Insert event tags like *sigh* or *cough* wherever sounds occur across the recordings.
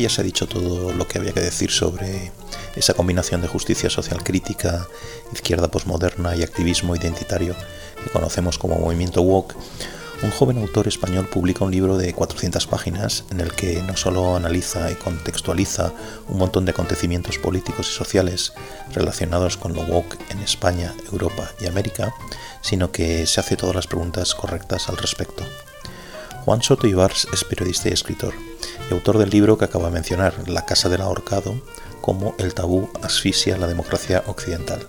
ya se ha dicho todo lo que había que decir sobre esa combinación de justicia social crítica, izquierda posmoderna y activismo identitario que conocemos como movimiento woke, un joven autor español publica un libro de 400 páginas en el que no solo analiza y contextualiza un montón de acontecimientos políticos y sociales relacionados con lo woke en España, Europa y América, sino que se hace todas las preguntas correctas al respecto. Juan Soto Ibars es periodista y escritor, y autor del libro que acaba de mencionar, La Casa del Ahorcado, como el tabú asfixia la democracia occidental,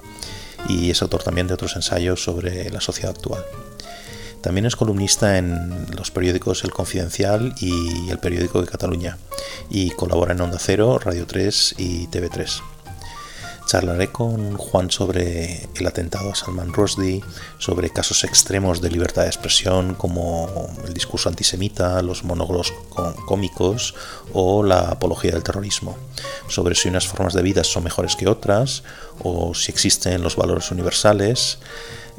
y es autor también de otros ensayos sobre la sociedad actual. También es columnista en los periódicos El Confidencial y El Periódico de Cataluña, y colabora en Onda Cero, Radio 3 y TV3. Charlaré con Juan sobre el atentado a Salman Rushdie, sobre casos extremos de libertad de expresión como el discurso antisemita, los monólogos cómicos o la apología del terrorismo, sobre si unas formas de vida son mejores que otras o si existen los valores universales,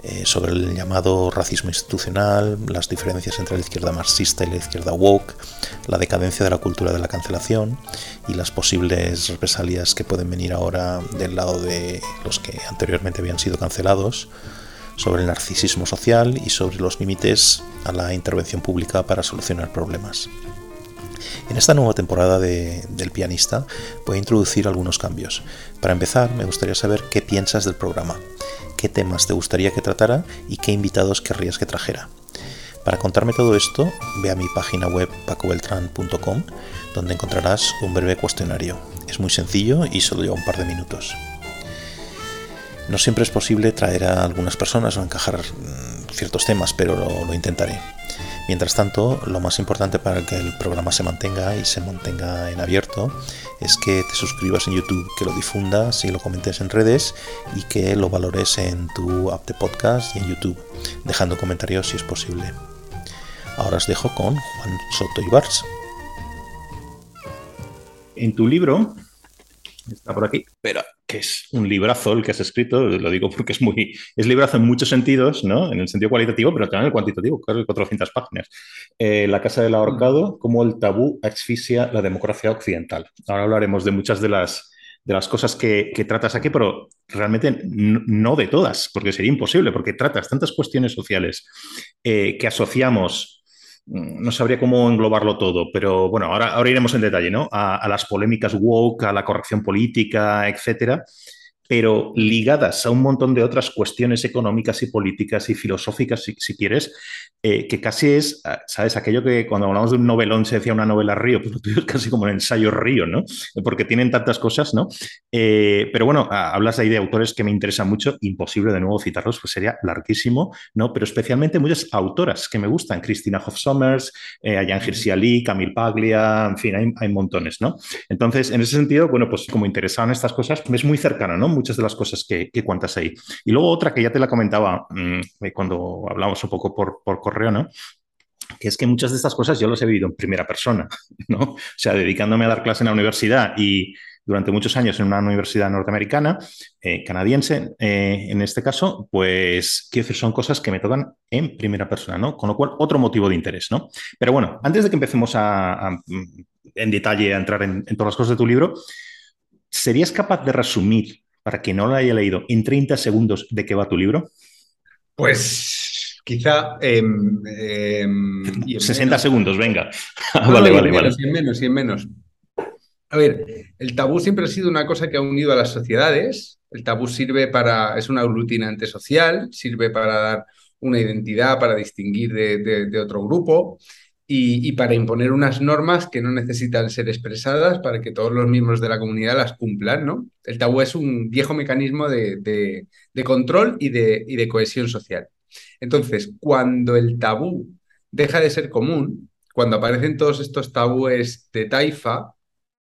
eh, sobre el llamado racismo institucional, las diferencias entre la izquierda marxista y la izquierda woke, la decadencia de la cultura de la cancelación y las posibles represalias que pueden venir ahora del lado de los que anteriormente habían sido cancelados, sobre el narcisismo social y sobre los límites a la intervención pública para solucionar problemas. En esta nueva temporada de, del pianista voy a introducir algunos cambios. Para empezar, me gustaría saber qué piensas del programa qué temas te gustaría que tratara y qué invitados querrías que trajera. Para contarme todo esto, ve a mi página web pacobeltran.com, donde encontrarás un breve cuestionario. Es muy sencillo y solo lleva un par de minutos. No siempre es posible traer a algunas personas o encajar mm, ciertos temas, pero lo intentaré. Mientras tanto, lo más importante para que el programa se mantenga y se mantenga en abierto es que te suscribas en YouTube, que lo difundas y lo comentes en redes y que lo valores en tu app de podcast y en YouTube, dejando comentarios si es posible. Ahora os dejo con Juan Soto Ibars. En tu libro, está por aquí, pero que es un librazo el que has escrito, lo digo porque es muy, es librazo en muchos sentidos, ¿no? En el sentido cualitativo, pero también en el cuantitativo, casi 400 páginas. Eh, la Casa del Ahorcado, como el tabú asfixia la democracia occidental. Ahora hablaremos de muchas de las, de las cosas que, tratas aquí, pero realmente no, de todas, porque sería imposible, porque tratas tantas cuestiones sociales eh, que asociamos no sabría cómo englobarlo todo, pero bueno, ahora, ahora iremos en detalle, ¿no? A, a las polémicas woke, a la corrección política, etcétera pero ligadas a un montón de otras cuestiones económicas y políticas y filosóficas, si, quieres, eh, que casi es, ah, ¿sabes? Aquello que cuando hablamos de un novelón se decía una novela río, pues lo tuyo es casi como un ensayo río, ¿no? Porque tienen tantas cosas, ¿no? Eh, pero bueno, ah, hablas ahí de autores que me interesan mucho, imposible de nuevo citarlos, pues sería larguísimo, ¿no? Pero especialmente muchas autoras que me gustan, Christina Hoff Sommers, eh, Ayan Hirsi Ali, Camille Paglia, en fin, hay, hay montones, ¿no? Entonces, en ese sentido, bueno, pues como interesaban estas cosas, es muy cercano, ¿no? Muchas de las cosas que, cuentas ahí. Y luego otra que ya te la comentaba mm, eh, cuando hablamos un poco por, correo, ¿no? que es que muchas de estas cosas yo las he vivido en primera persona, *laughs* ¿no? O sea, dedicándome a dar clase en la universidad y durante muchos años en una universidad norteamericana, eh, canadiense, eh, en este caso, pues, quiero decir, son cosas que me tocan en primera persona, ¿no? Con lo cual, otro motivo de interés, ¿no? Pero bueno, antes de que empecemos a, en detalle a entrar en, en, todas las cosas de tu libro, ¿serías capaz de resumir para quien no lo haya leído, en 30 segundos de qué va tu libro? Pues quizá... 60 em, em, segundos, venga. *laughs* vale, vale, vale. Y en menos, y en menos. A ver, el tabú siempre ha sido una cosa que ha unido a las sociedades. El tabú sirve para, es un aglutinante social, sirve para dar una identidad, para distinguir de otro grupo y, para imponer unas normas que no necesitan ser expresadas para que todos los miembros de la comunidad las cumplan, ¿no? El tabú es un viejo mecanismo de, control y de, y de cohesión social. Entonces, cuando el tabú deja de ser común, cuando aparecen todos estos tabúes de taifa,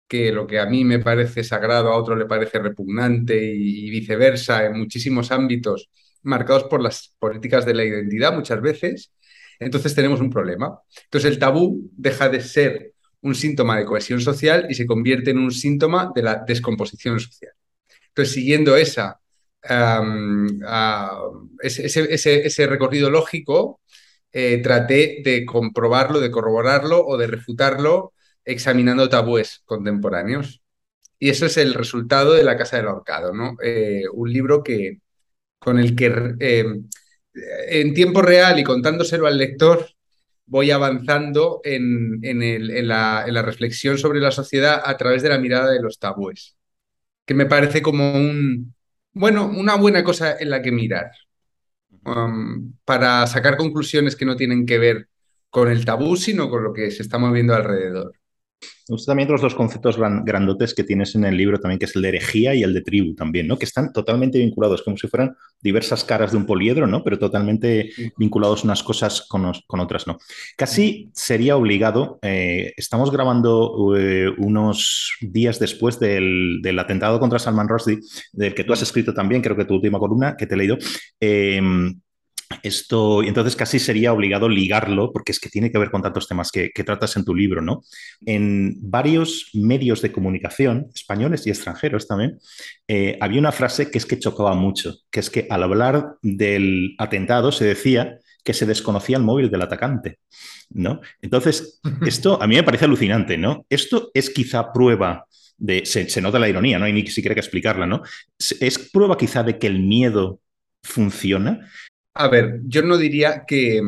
que lo que a mí me parece sagrado a otro le parece repugnante y, viceversa en muchísimos ámbitos marcados por las políticas de la identidad muchas veces, entonces tenemos un problema. Entonces el tabú deja de ser un síntoma de cohesión social y se convierte en un síntoma de la descomposición social. Entonces, siguiendo esa, ese, recorrido lógico, eh, traté de comprobarlo, de corroborarlo o de refutarlo examinando tabúes contemporáneos. Y eso es el resultado de La Casa del Ahorcado, ¿no? Eh, un libro que, con el que eh, en tiempo real y contándoselo al lector voy avanzando en, la, reflexión sobre la sociedad a través de la mirada de los tabúes, que me parece como un, bueno, una buena cosa en la que mirar, um, para sacar conclusiones que no tienen que ver con el tabú, sino con lo que se está moviendo alrededor. Me gustan también los dos conceptos grandotes que tienes en el libro también, que es el de herejía y el de tribu también, ¿no? Que están totalmente vinculados, como si fueran diversas caras de un poliedro, ¿no? Pero totalmente vinculados unas cosas con, otras, ¿no? Casi sería obligado, eh, estamos grabando eh, unos días después del, atentado contra Salman Rushdie, del que tú has escrito también, creo que tu última columna, que te he leído, eh, esto, y entonces casi sería obligado ligarlo, porque es que tiene que ver con tantos temas que, tratas en tu libro, ¿no? En varios medios de comunicación, españoles y extranjeros también, eh, había una frase que es que chocaba mucho, que es que al hablar del atentado se decía que se desconocía el móvil del atacante, ¿no? Entonces, esto a mí me parece alucinante, ¿no? Esto es quizá prueba de, se, se nota la ironía, no hay ni siquiera que explicarla, ¿no? Es prueba quizá de que el miedo funciona. A ver, yo no diría que.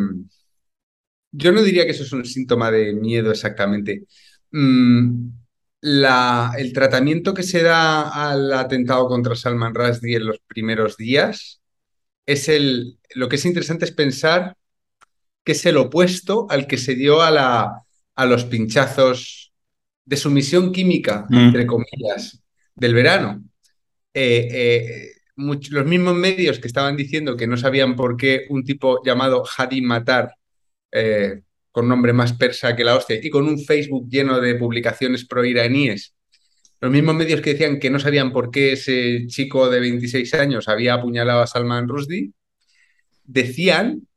Yo no diría que eso es un síntoma de miedo exactamente. Mm, el tratamiento que se da al atentado contra Salman Rushdie en los primeros días es el. Lo que es interesante es pensar que es el opuesto al que se dio a, la, a los pinchazos de sumisión química, mm. entre comillas, del verano. Eh, eh, los mismos medios que estaban diciendo que no sabían por qué un tipo llamado Hadi Matar, eh, con nombre más persa que la hostia, y con un Facebook lleno de publicaciones pro-iraníes, los mismos medios que decían que no sabían por qué ese chico de 26 años había apuñalado a Salman Rushdie, decían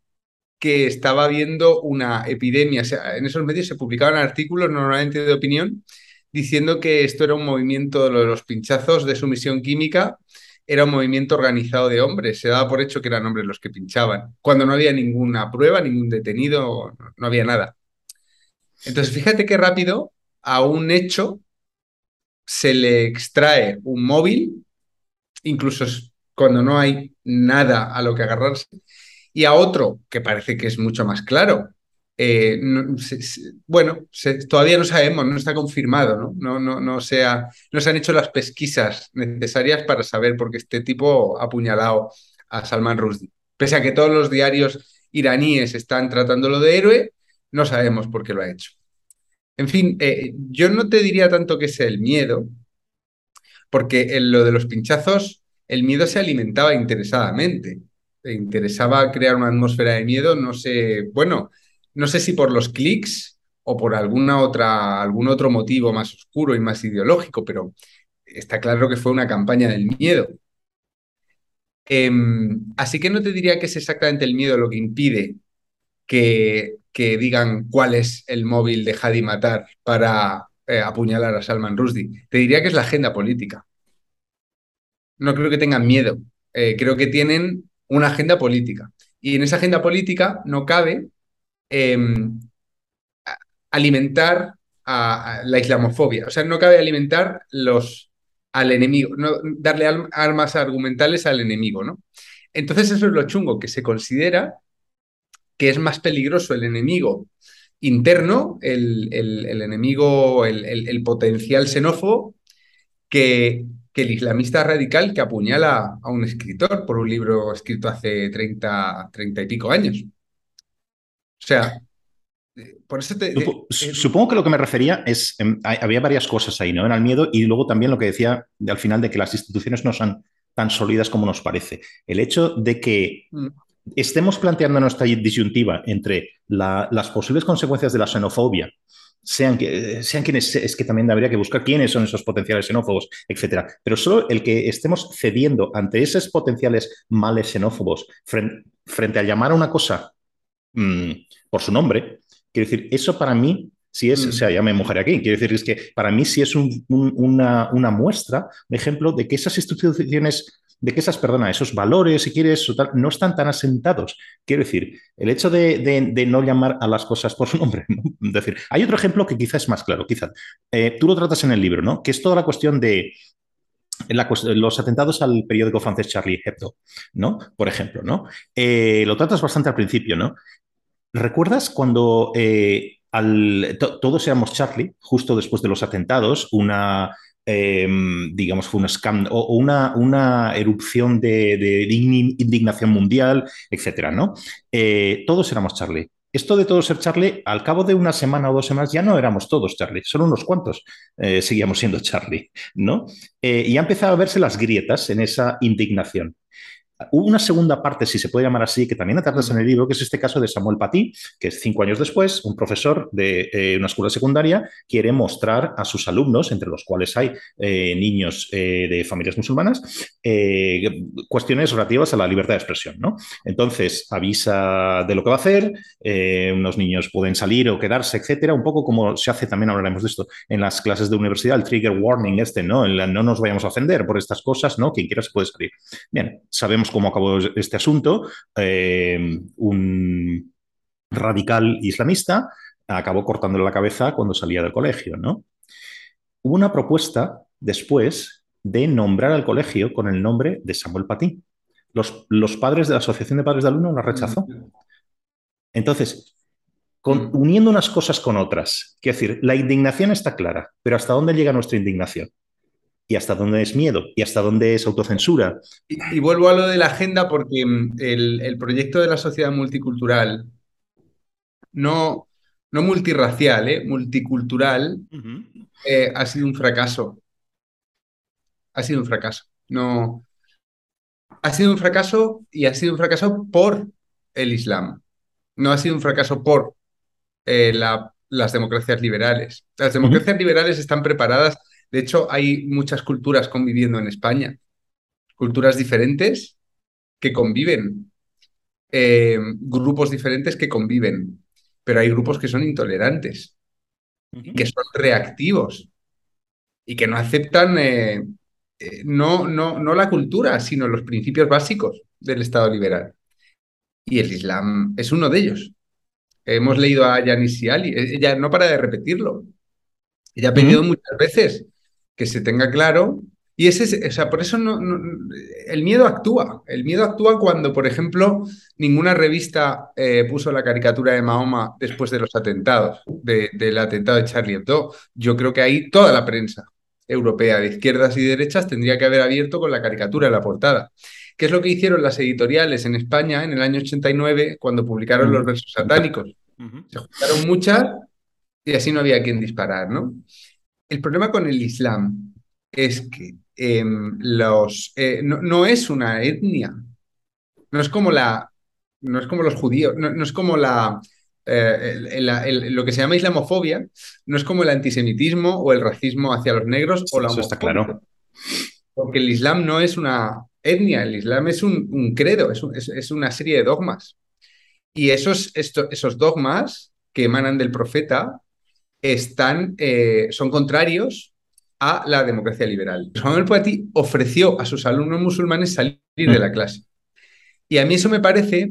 que estaba habiendo una epidemia. en esos medios se publicaban artículos normalmente de opinión diciendo que esto era un movimiento de los pinchazos de sumisión química era un movimiento organizado de hombres, se daba por hecho que eran hombres los que pinchaban, cuando no había ninguna prueba, ningún detenido, no había nada. Entonces, fíjate qué rápido a un hecho se le extrae un móvil, incluso cuando no hay nada a lo que agarrarse, y a otro que parece que es mucho más claro, eh, bueno, todavía no sabemos, no está confirmado, ¿no? No, no, no, se no se han hecho las pesquisas necesarias para saber por qué este tipo ha apuñalado a Salman Rushdie. Pese a que todos los diarios iraníes están tratándolo de héroe, no sabemos por qué lo ha hecho. En fin, eh, yo no te diría tanto que sea el miedo, porque en lo de los pinchazos, el miedo se alimentaba interesadamente. interesaba crear una atmósfera de miedo, no sé, bueno, no sé si por los clics o por alguna otra, algún otro motivo más oscuro y más ideológico, pero está claro que fue una campaña del miedo. Em, así que no te diría que es exactamente el miedo lo que impide que, que digan cuál es el móvil de Hadi Matar para eh, apuñalar a Salman Rushdie. Te diría que es la agenda política. No creo que tengan miedo. Eh, creo que tienen una agenda política. Y en esa agenda política no cabe Em, alimentar a, la islamofobia. O sea, no cabe alimentar los, al enemigo, no, darle armas argumentales al enemigo, ¿no? Entonces eso es lo chungo, que se considera que es más peligroso el enemigo interno, el, enemigo, el, potencial xenófobo, que, que, el islamista radical que apuñala a un escritor por un libro escrito hace 30, 30 y pico años. O sea, eh, por eso te, Supongo que lo que me refería es, em, había varias cosas ahí, ¿no? Era el miedo y luego también lo que decía al final de que las instituciones no son tan sólidas como nos parece. El hecho de que mm. estemos planteando nuestra disyuntiva entre las posibles consecuencias de la xenofobia, sean, sean quienes, es que también habría que buscar quiénes son esos potenciales xenófobos, etcétera. Pero solo el que estemos cediendo ante esos potenciales males xenófobos frente, frente a llamar a una cosa Mm, por su nombre. Quiero decir, eso para mí si es, o sea, ya me mojaré aquí, quiero decir, es que para mí sí es una, muestra, un ejemplo de que esas instituciones de que esas, perdona, esos valores, si quieres, no están tan asentados. Quiero decir, el hecho de, no llamar a las cosas por su *laughs* nombre. Es decir, hay otro ejemplo que quizás es más claro, quizás. Eh, tú lo tratas en el libro, ¿no? Que es toda la cuestión de los atentados al periódico francés Charlie Hebdo, ¿no? Por ejemplo, ¿no? Eh, lo tratas bastante al principio, ¿no? ¿Recuerdas cuando eh, todos éramos Charlie, justo después de los atentados, una, em, digamos, fue un scam o, una, erupción de, indignación mundial, etcétera, ¿no? Eh, todos éramos Charlie. Esto de todos ser Charlie, al cabo de una semana o dos semanas ya no éramos todos Charlie, solo unos cuantos eh, seguíamos siendo Charlie, ¿no? y ha empezado a verse las grietas en esa indignación. Una segunda parte, si se puede llamar así, que también atardas en el libro, que es este caso de Samuel Paty, que es cinco años después, un profesor de eh, una escuela secundaria quiere mostrar a sus alumnos, entre los cuales hay eh, niños eh, de familias musulmanas, cuestiones relativas a la libertad de expresión. ¿no? Entonces, avisa de lo que va a hacer, unos niños pueden salir o quedarse, etcétera, un poco como se hace, también hablaremos de esto, en las clases de universidad, el trigger warning este, ¿no? no nos vayamos a ofender por estas cosas, ¿no? Quien quiera se puede salir. Bien, sabemos cómo acabó este asunto. Eh, un radical islamista acabó cortándole la cabeza cuando salía del colegio, ¿no? Hubo una propuesta después de nombrar al colegio con el nombre de Samuel Paty. Los, los padres de la Asociación de Padres de Alumnos la rechazó. Entonces, uniendo unas cosas con otras, quiero decir, la indignación está clara, pero ¿hasta dónde llega nuestra indignación? Y hasta dónde es miedo y hasta dónde es autocensura. Y, vuelvo a lo de la agenda porque mm, el, proyecto de la sociedad multicultural, no, no multirracial, ¿eh? multicultural, eh, ha sido un fracaso. Ha sido un fracaso. No. Ha sido un fracaso y ha sido un fracaso por el Islam. No ha sido un fracaso por eh, las democracias liberales. Las democracias liberales están preparadas de hecho, hay muchas culturas conviviendo en España, culturas diferentes que conviven, eh, grupos diferentes que conviven, pero hay grupos que son intolerantes, que son reactivos y que no aceptan eh, eh, no, no, no la cultura, sino los principios básicos del Estado liberal. Y el Islam es uno de ellos. Hemos leído a Yanis Ali, ella no para de repetirlo. Ella ha pedido muchas veces que se tenga claro. Y ese, o sea, por eso no, el miedo actúa. El miedo actúa cuando, por ejemplo, ninguna revista eh, puso la caricatura de Mahoma después de los atentados, del atentado de Charlie Hebdo. Yo creo que ahí toda la prensa europea de izquierdas y derechas tendría que haber abierto con la caricatura en la portada. ¿Qué es lo que hicieron las editoriales en España en el año 89 cuando publicaron los versos satánicos? Se juntaron muchas y así no había quien disparar, ¿no? El problema con el Islam es que em, los, eh, no, es una etnia, no es como la, no es como los judíos, no, es como la, eh, lo que se llama islamofobia, no es como el antisemitismo o el racismo hacia los negros o la Eso está claro. Porque el Islam no es una etnia, el Islam es un, credo, es, una serie de dogmas. Y esos, esos dogmas que emanan del profeta están, eh, son contrarios a la democracia liberal. Samuel Paty ofreció a sus alumnos musulmanes salir de la clase. Y a mí eso me parece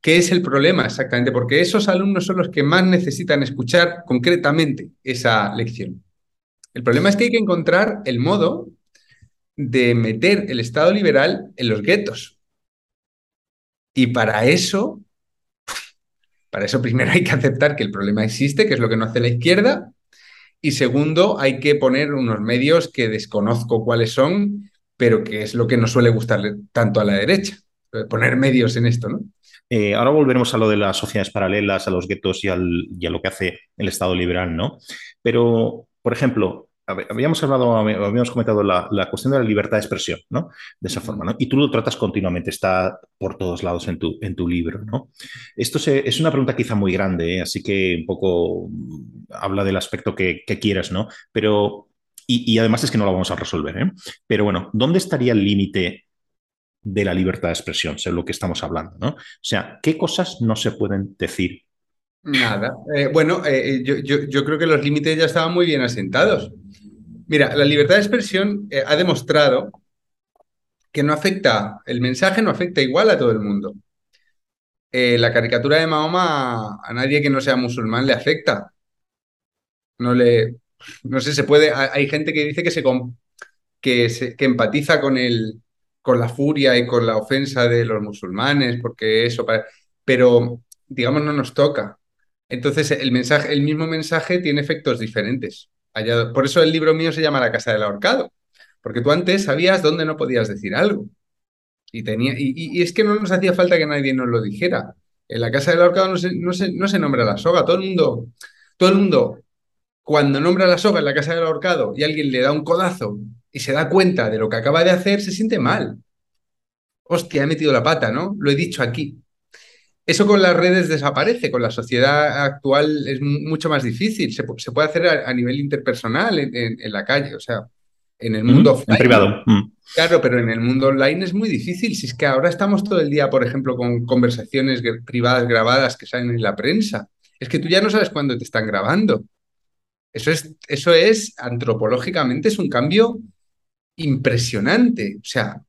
que es el problema exactamente, porque esos alumnos son los que más necesitan escuchar concretamente esa lección. El problema es que hay que encontrar el modo de meter el Estado liberal en los guetos. Y para eso para eso primero hay que aceptar que el problema existe, que es lo que no hace la izquierda, y segundo hay que poner unos medios que desconozco cuáles son, pero que es lo que no suele gustarle tanto a la derecha, poner medios en esto, ¿no? Eh, ahora volveremos a lo de las sociedades paralelas, a los guetos y, y a lo que hace el Estado liberal, ¿no? Pero, por ejemplo, habíamos hablado, habíamos comentado la, cuestión de la libertad de expresión, ¿no? De esa forma, ¿no? Y tú lo tratas continuamente, está por todos lados en tu, en tu libro, ¿no? Esto es una pregunta quizá muy grande, ¿eh? así que un poco mm, habla del aspecto que, quieras, ¿no? Pero, y, además es que no lo vamos a resolver, ¿eh? Pero bueno, ¿dónde estaría el límite de la libertad de expresión, según lo que estamos hablando, ¿no? O sea, ¿qué cosas no se pueden decir Nada. Eh, bueno, eh, yo, yo, creo que los límites ya estaban muy bien asentados. Mira, la libertad de expresión eh, ha demostrado que no afecta, el mensaje no afecta igual a todo el mundo. Eh, la caricatura de Mahoma a nadie que no sea musulmán le afecta. No le, no sé, se puede, hay gente que dice que se, que, que empatiza con el, con la furia y con la ofensa de los musulmanes, porque eso, pero digamos no nos toca. Entonces el mensaje, el mismo mensaje tiene efectos diferentes. Por eso el libro mío se llama La casa del ahorcado, porque tú antes sabías dónde no podías decir algo. Y, tenía, y, es que no nos hacía falta que nadie nos lo dijera. En la casa del ahorcado no se, no no se nombra la soga. Todo el mundo, todo el mundo, cuando nombra la soga en la casa del ahorcado y alguien le da un codazo y se da cuenta de lo que acaba de hacer, se siente mal. Hostia, he metido la pata, ¿no? Lo he dicho aquí. Eso con las redes desaparece, con la sociedad actual es mucho más difícil. Se, puede hacer a, nivel interpersonal en, la calle, o sea, en el mundo offline. En privado. Mm. Claro, pero en el mundo online es muy difícil. Si es que ahora estamos todo el día, por ejemplo, con conversaciones privadas grabadas que salen en la prensa. Es que tú ya no sabes cuándo te están grabando. Eso es, eso es antropológicamente, es un cambio impresionante. O sea,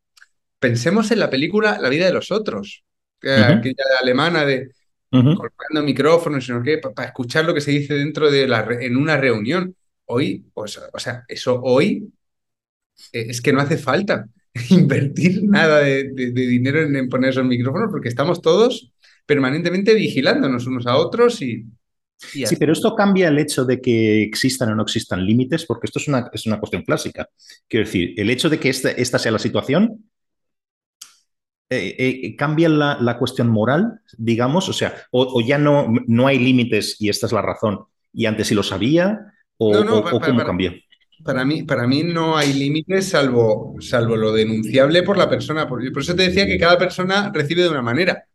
pensemos en la película La vida de los otros, aquella alemana de colocando micrófonos, sino que para escuchar lo que se dice dentro de la en una reunión. Hoy, pues, o sea, eso hoy eh, es que no hace falta *laughs* invertir nada de, dinero en, poner esos micrófonos porque estamos todos permanentemente vigilándonos unos a otros y... sí, pero esto cambia el hecho de que existan o no existan límites, porque esto es una, es una cuestión clásica. Quiero decir, el hecho de que esta, esta sea la situación eh, eh, cambia la, cuestión moral, digamos, o sea, o, ya no, no hay límites y esta es la razón, y antes sí lo sabía, o, cómo cambia. Para mí, para mí no hay límites salvo, salvo lo denunciable por la persona. Por, por eso te decía que cada persona recibe de una manera.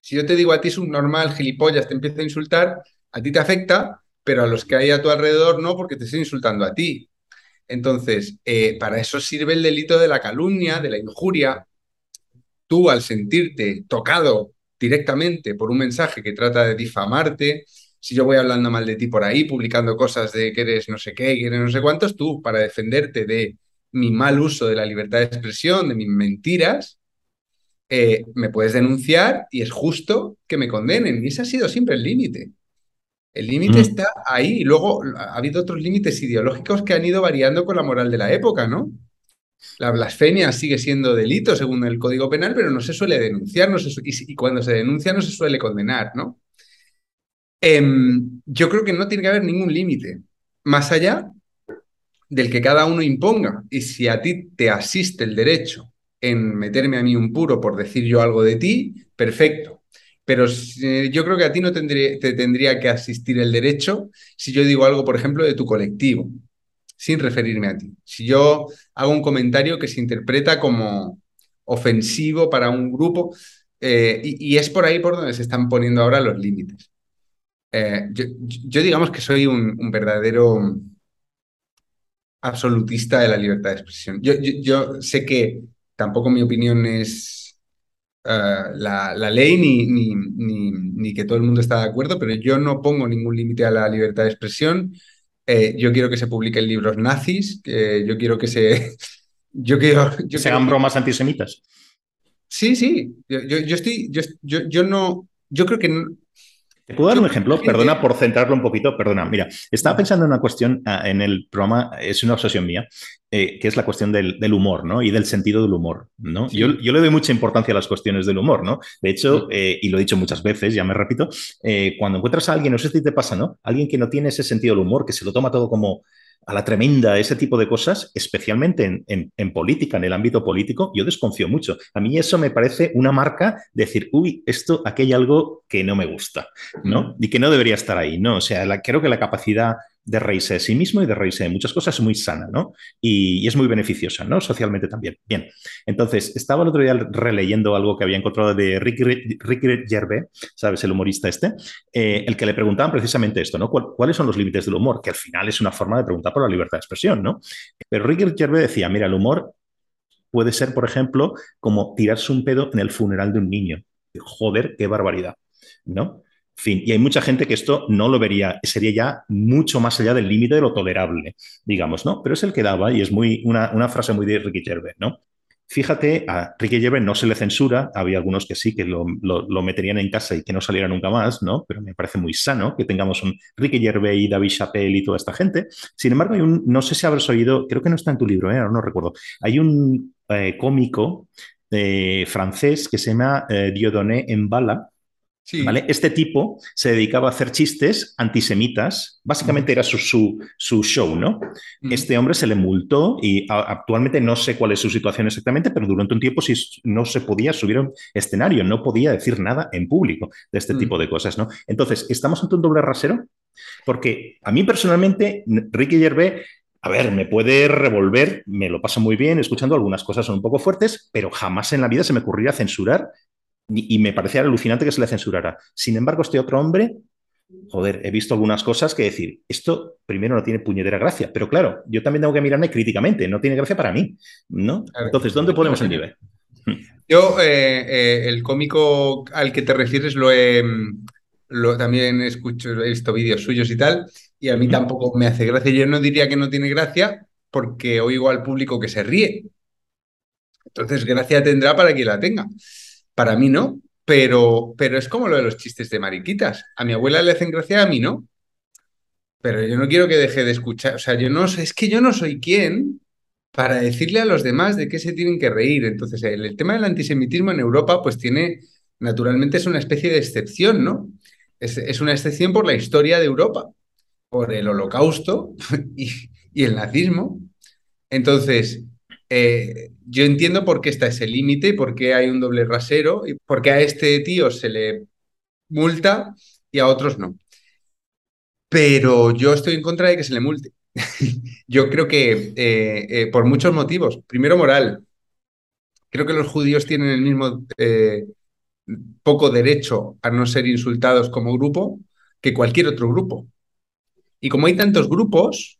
Si yo te digo a ti es un normal, gilipollas, te empiezo a insultar, a ti te afecta, pero a los que hay a tu alrededor no, porque te estoy insultando a ti. Entonces, eh, para eso sirve el delito de la calumnia, de la injuria. Tú, al sentirte tocado directamente por un mensaje que trata de difamarte, si yo voy hablando mal de ti por ahí, publicando cosas de que eres no sé qué, que eres no sé cuántos, tú, para defenderte de mi mal uso de la libertad de expresión, de mis mentiras, eh, me puedes denunciar y es justo que me condenen. Y ese ha sido siempre el límite. El límite mm. está ahí. Y luego ha habido otros límites ideológicos que han ido variando con la moral de la época, ¿no? La blasfemia sigue siendo delito según el Código Penal, pero no se suele denunciar no y, y, cuando se denuncia no se suele condenar, ¿no? Em, yo creo que no tiene que haber ningún límite, más allá del que cada uno imponga. Y si a ti te asiste el derecho en meterme a mí un puro por decir yo algo de ti, perfecto. Pero yo creo que a ti no te tendría que asistir el derecho si yo digo algo, por ejemplo, de tu colectivo, sin referirme a ti. Si yo hago un comentario que se interpreta como ofensivo para un grupo, eh, y, es por ahí por donde se están poniendo ahora los límites. Eh, yo, digamos que soy un, verdadero absolutista de la libertad de expresión. Yo, sé que tampoco mi opinión es eh, la, ley ni, que todo el mundo está de acuerdo, pero yo no pongo ningún límite a la libertad de expresión. Eh, yo quiero que se publiquen libros nazis, yo quiero que se... *laughs* Yo quiero, yo ¿Se hagan bromas antisemitas? Sí, sí. Yo, yo, estoy... Yo, yo, no... Yo creo que ¿Te puedo dar un ejemplo? Perdona por centrarlo un poquito. Perdona, mira, estaba pensando en una cuestión ah, en el programa, es una obsesión mía, eh, que es la cuestión del, humor, ¿no? Y del sentido del humor, ¿no? Yo, le doy mucha importancia a las cuestiones del humor, ¿no? De hecho, eh, y lo he dicho muchas veces, ya me repito, eh, cuando encuentras a alguien, no sé si te pasa, ¿no? Alguien que no tiene ese sentido del humor, que se lo toma todo como a la tremenda, ese tipo de cosas, especialmente en, política, en el ámbito político, yo desconfío mucho. A mí eso me parece una marca de decir, uy, esto, aquí hay algo que no me gusta, ¿no? Y que no debería estar ahí, ¿no? O sea, creo que la capacidad de reírse de sí mismo y de reírse de muchas cosas muy sana, ¿no? Y, es muy beneficiosa, ¿no? Socialmente también. Bien. Entonces, estaba el otro día releyendo algo que había encontrado de Ricky, Ricky Gervais, ¿sabes? El humorista este, eh, el que le preguntaban precisamente esto, ¿no? ¿Cuáles son los límites del humor? Que al final es una forma de preguntar por la libertad de expresión, ¿no? Pero Ricky Gervais decía, mira, el humor puede ser, por ejemplo, como tirarse un pedo en el funeral de un niño. Joder, qué barbaridad, ¿no? Fin, y hay mucha gente que esto no lo vería, sería ya mucho más allá del límite de lo tolerable, digamos, ¿no? Pero es el que daba y es muy una, frase muy de Ricky Gervais, ¿no? Fíjate, a Ricky Gervais no se le censura, había algunos que sí, que lo, meterían en casa y que no saliera nunca más, ¿no? Pero me parece muy sano que tengamos un Ricky Gervais, David Chappelle y toda esta gente. Sin embargo, hay un, no sé si habrás oído, creo que no está en tu libro, ¿eh? no recuerdo, hay un eh, cómico eh, francés que se llama Dieudonné Este tipo se dedicaba a hacer chistes antisemitas, básicamente era su, su, show, ¿no? Este hombre se le multó y actualmente no sé cuál es su situación exactamente, pero durante un tiempo sí no se podía subir a un escenario, no podía decir nada en público de este tipo de cosas, ¿no? Entonces, ¿estamos ante un doble rasero? Porque a mí personalmente, Ricky Gervais a ver, me puede revolver, me lo paso muy bien escuchando algunas cosas son un poco fuertes, pero jamás en la vida se me ocurriría censurar y, me parecía alucinante que se le censurara. Sin embargo, este otro hombre, joder, he visto algunas cosas que decir, esto primero no tiene puñetera gracia, pero claro, yo también tengo que mirarme críticamente, no tiene gracia para mí, ¿no? Entonces, ¿dónde ponemos el nivel? Yo, eh, eh, el cómico al que te refieres lo he, lo, también escucho, he visto vídeos suyos y tal, y a mí tampoco me hace gracia. Yo no diría que no tiene gracia porque oigo al público que se ríe. Entonces, gracia tendrá para quien la tenga. Para mí no, pero, pero es como lo de los chistes de mariquitas. A mi abuela le hacen gracia, a mí no. Pero yo no quiero que deje de escuchar. O sea, yo no es que yo no soy quien para decirle a los demás de qué se tienen que reír. Entonces, el, tema del antisemitismo en Europa, pues tiene, naturalmente es una especie de excepción, ¿no? Es, una excepción por la historia de Europa, por el holocausto *laughs* y, y el nazismo. Entonces, eh, yo entiendo por qué está ese límite, por qué hay un doble rasero, y por qué a este tío se le multa y a otros no. Pero yo estoy en contra de que se le multe. *laughs* yo creo que eh, eh, por muchos motivos. Primero, moral. Creo que los judíos tienen el mismo poco derecho a no ser insultados como grupo que cualquier otro grupo. Y como hay tantos grupos,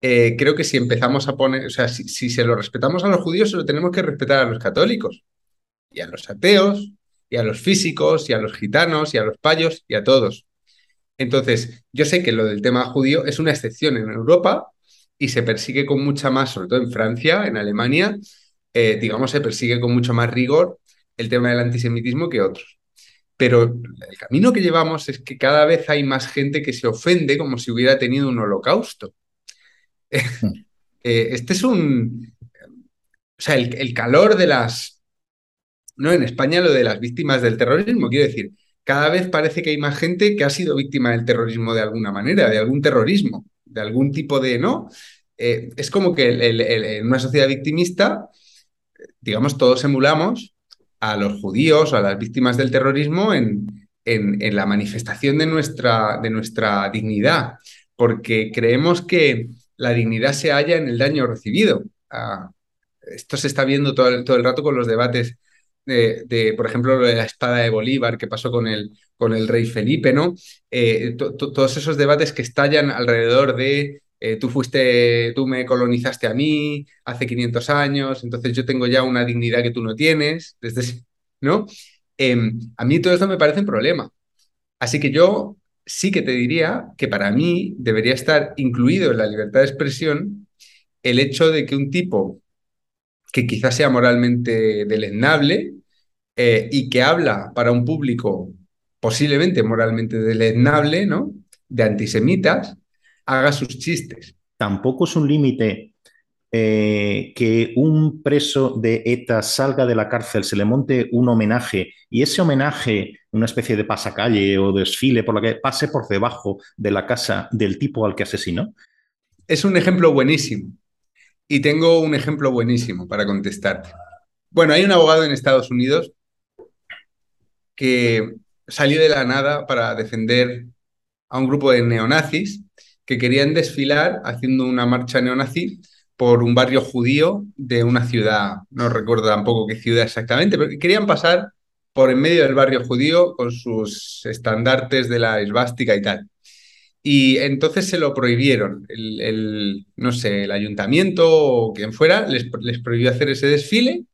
eh, creo que si empezamos a poner, o sea, si, se lo respetamos a los judíos, se lo tenemos que respetar a los católicos, y a los ateos, y a los físicos, y a los gitanos, y a los payos, y a todos. Entonces, yo sé que lo del tema judío es una excepción en Europa y se persigue con mucha más, sobre todo en Francia, en Alemania, eh, digamos, se persigue con mucho más rigor el tema del antisemitismo que otros. Pero el camino que llevamos es que cada vez hay más gente que se ofende como si hubiera tenido un holocausto. *laughs* Este es un. O sea, el, calor de las. No, en España lo de las víctimas del terrorismo, quiero decir, cada vez parece que hay más gente que ha sido víctima del terrorismo de alguna manera, de algún terrorismo, de algún tipo de. ¿No? Eh, es como que en una sociedad victimista, digamos, todos emulamos a los judíos o a las víctimas del terrorismo en, en, la manifestación de nuestra, de nuestra dignidad, porque creemos que la dignidad se halla en el daño recibido. Ah, esto se está viendo todo el, todo el rato con los debates de, por ejemplo, la espada de Bolívar que pasó con el, con el rey Felipe, ¿no? Eh, todos esos debates que estallan alrededor de eh, tú fuiste, tú me colonizaste a mí hace 500 años, entonces yo tengo ya una dignidad que tú no tienes, desde, ¿no? Em, a mí todo esto me parece un problema. Así que yo sí que te diría que para mí debería estar incluido en la libertad de expresión el hecho de que un tipo que quizás sea moralmente deleznable eh, y que habla para un público posiblemente moralmente deleznable, ¿no? De antisemitas, haga sus chistes. Tampoco es un límite eh, que un preso de ETA salga de la cárcel, se le monte un homenaje y ese homenaje, una especie de pasacalle o desfile por la que pase por debajo de la casa del tipo al que asesinó? Es un ejemplo buenísimo. Y tengo un ejemplo buenísimo para contestarte. Bueno, hay un abogado en Estados Unidos que salió de la nada para defender a un grupo de neonazis que querían desfilar haciendo una marcha neonazi por un barrio judío de una ciudad, no recuerdo tampoco qué ciudad exactamente, pero querían pasar por en medio del barrio judío con sus estandartes de la esvástica y tal. Y entonces se lo prohibieron. El, no sé, el ayuntamiento o quien fuera les, prohibió hacer ese desfile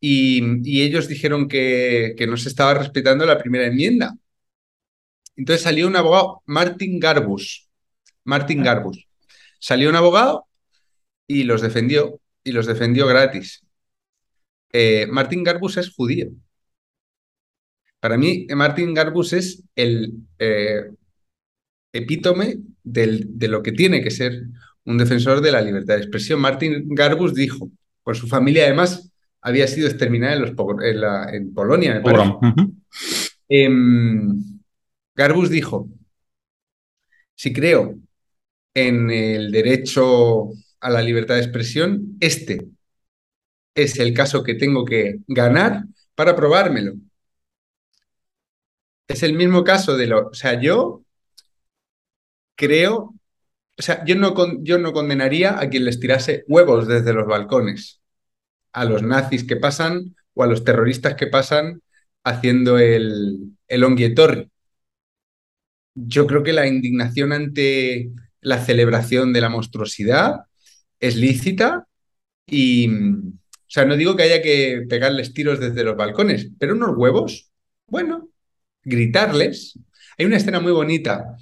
y, ellos dijeron que, que, no se estaba respetando la primera enmienda. Entonces salió un abogado, Martin Garbus. Martin Garbus. Salió un abogado y los defendió, y los defendió gratis. eh, Martin Garbus es judío. Para mí, Martin Garbus es el eh, epítome de lo que tiene que ser un defensor de la libertad de expresión. Martin Garbus dijo, por su familia además había sido exterminada en, los, en, Polonia, em, Garbus dijo, si creo en el derecho a la libertad de expresión, este es el caso que tengo que ganar para probármelo. Es el mismo caso de lo, o sea, yo creo, o sea, yo no, yo no condenaría a quien les tirase huevos desde los balcones, a los nazis que pasan o a los terroristas que pasan haciendo el, el Yo creo que la indignación ante la celebración de la monstruosidad es lícita y, o sea, no digo que haya que pegarles tiros desde los balcones, pero unos huevos, bueno, gritarles. Hay una escena muy bonita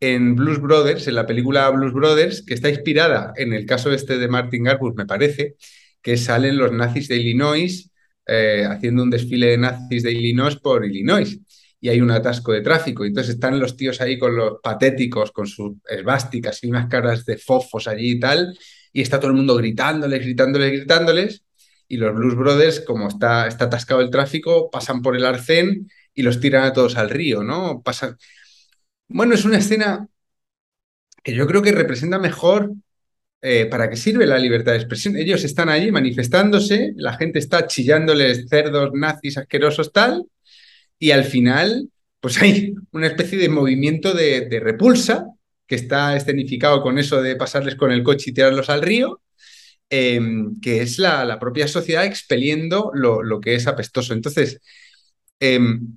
en Blues Brothers, en la película Blues Brothers, que está inspirada en el caso este de Martin Garbus, me parece, que salen los nazis de Illinois eh, haciendo un desfile de nazis de Illinois por Illinois. Y hay un atasco de tráfico. Entonces están los tíos ahí con los patéticos, con sus esvásticas y unas caras de fofos allí y tal. Y está todo el mundo gritándoles, gritándoles, gritándoles. Y los Blues Brothers, como está, está atascado el tráfico, pasan por el arcén y los tiran a todos al río, ¿no? Pasan... Bueno, es una escena que yo creo que representa mejor eh, para qué sirve la libertad de expresión. Ellos están allí manifestándose, la gente está chillándoles cerdos, nazis, asquerosos, tal, y al final, pues hay una especie de movimiento de, repulsa que está escenificado con eso de pasarles con el coche y tirarlos al río, em, que es la, propia sociedad expeliendo lo, lo, que es apestoso. Entonces, em,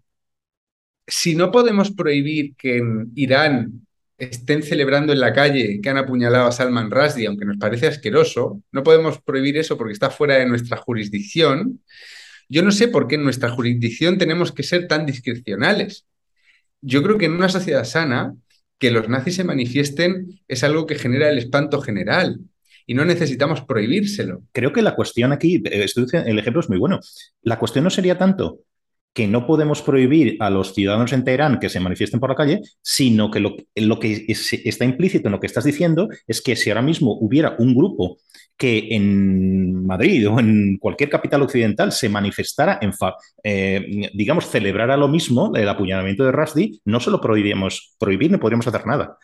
si no podemos prohibir que en Irán estén celebrando en la calle que han apuñalado a Salman Rushdie, aunque nos parece asqueroso, no podemos prohibir eso porque está fuera de nuestra jurisdicción. Yo no sé por qué en nuestra jurisdicción tenemos que ser tan discrecionales. Yo creo que en una sociedad sana, que los nazis se manifiesten es algo que genera el espanto general y no necesitamos prohibírselo. Creo que la cuestión aquí, eh, el ejemplo es muy bueno. La cuestión no sería tanto que no podemos prohibir a los ciudadanos en Teherán que se manifiesten por la calle, sino que lo, lo que está implícito en lo que estás diciendo es que si ahora mismo hubiera un grupo que en Madrid o en cualquier capital occidental se manifestara en, eh, digamos, celebrara lo mismo, el apuñalamiento de Rushdie, no se lo prohibiríamos prohibir, no podríamos hacer nada.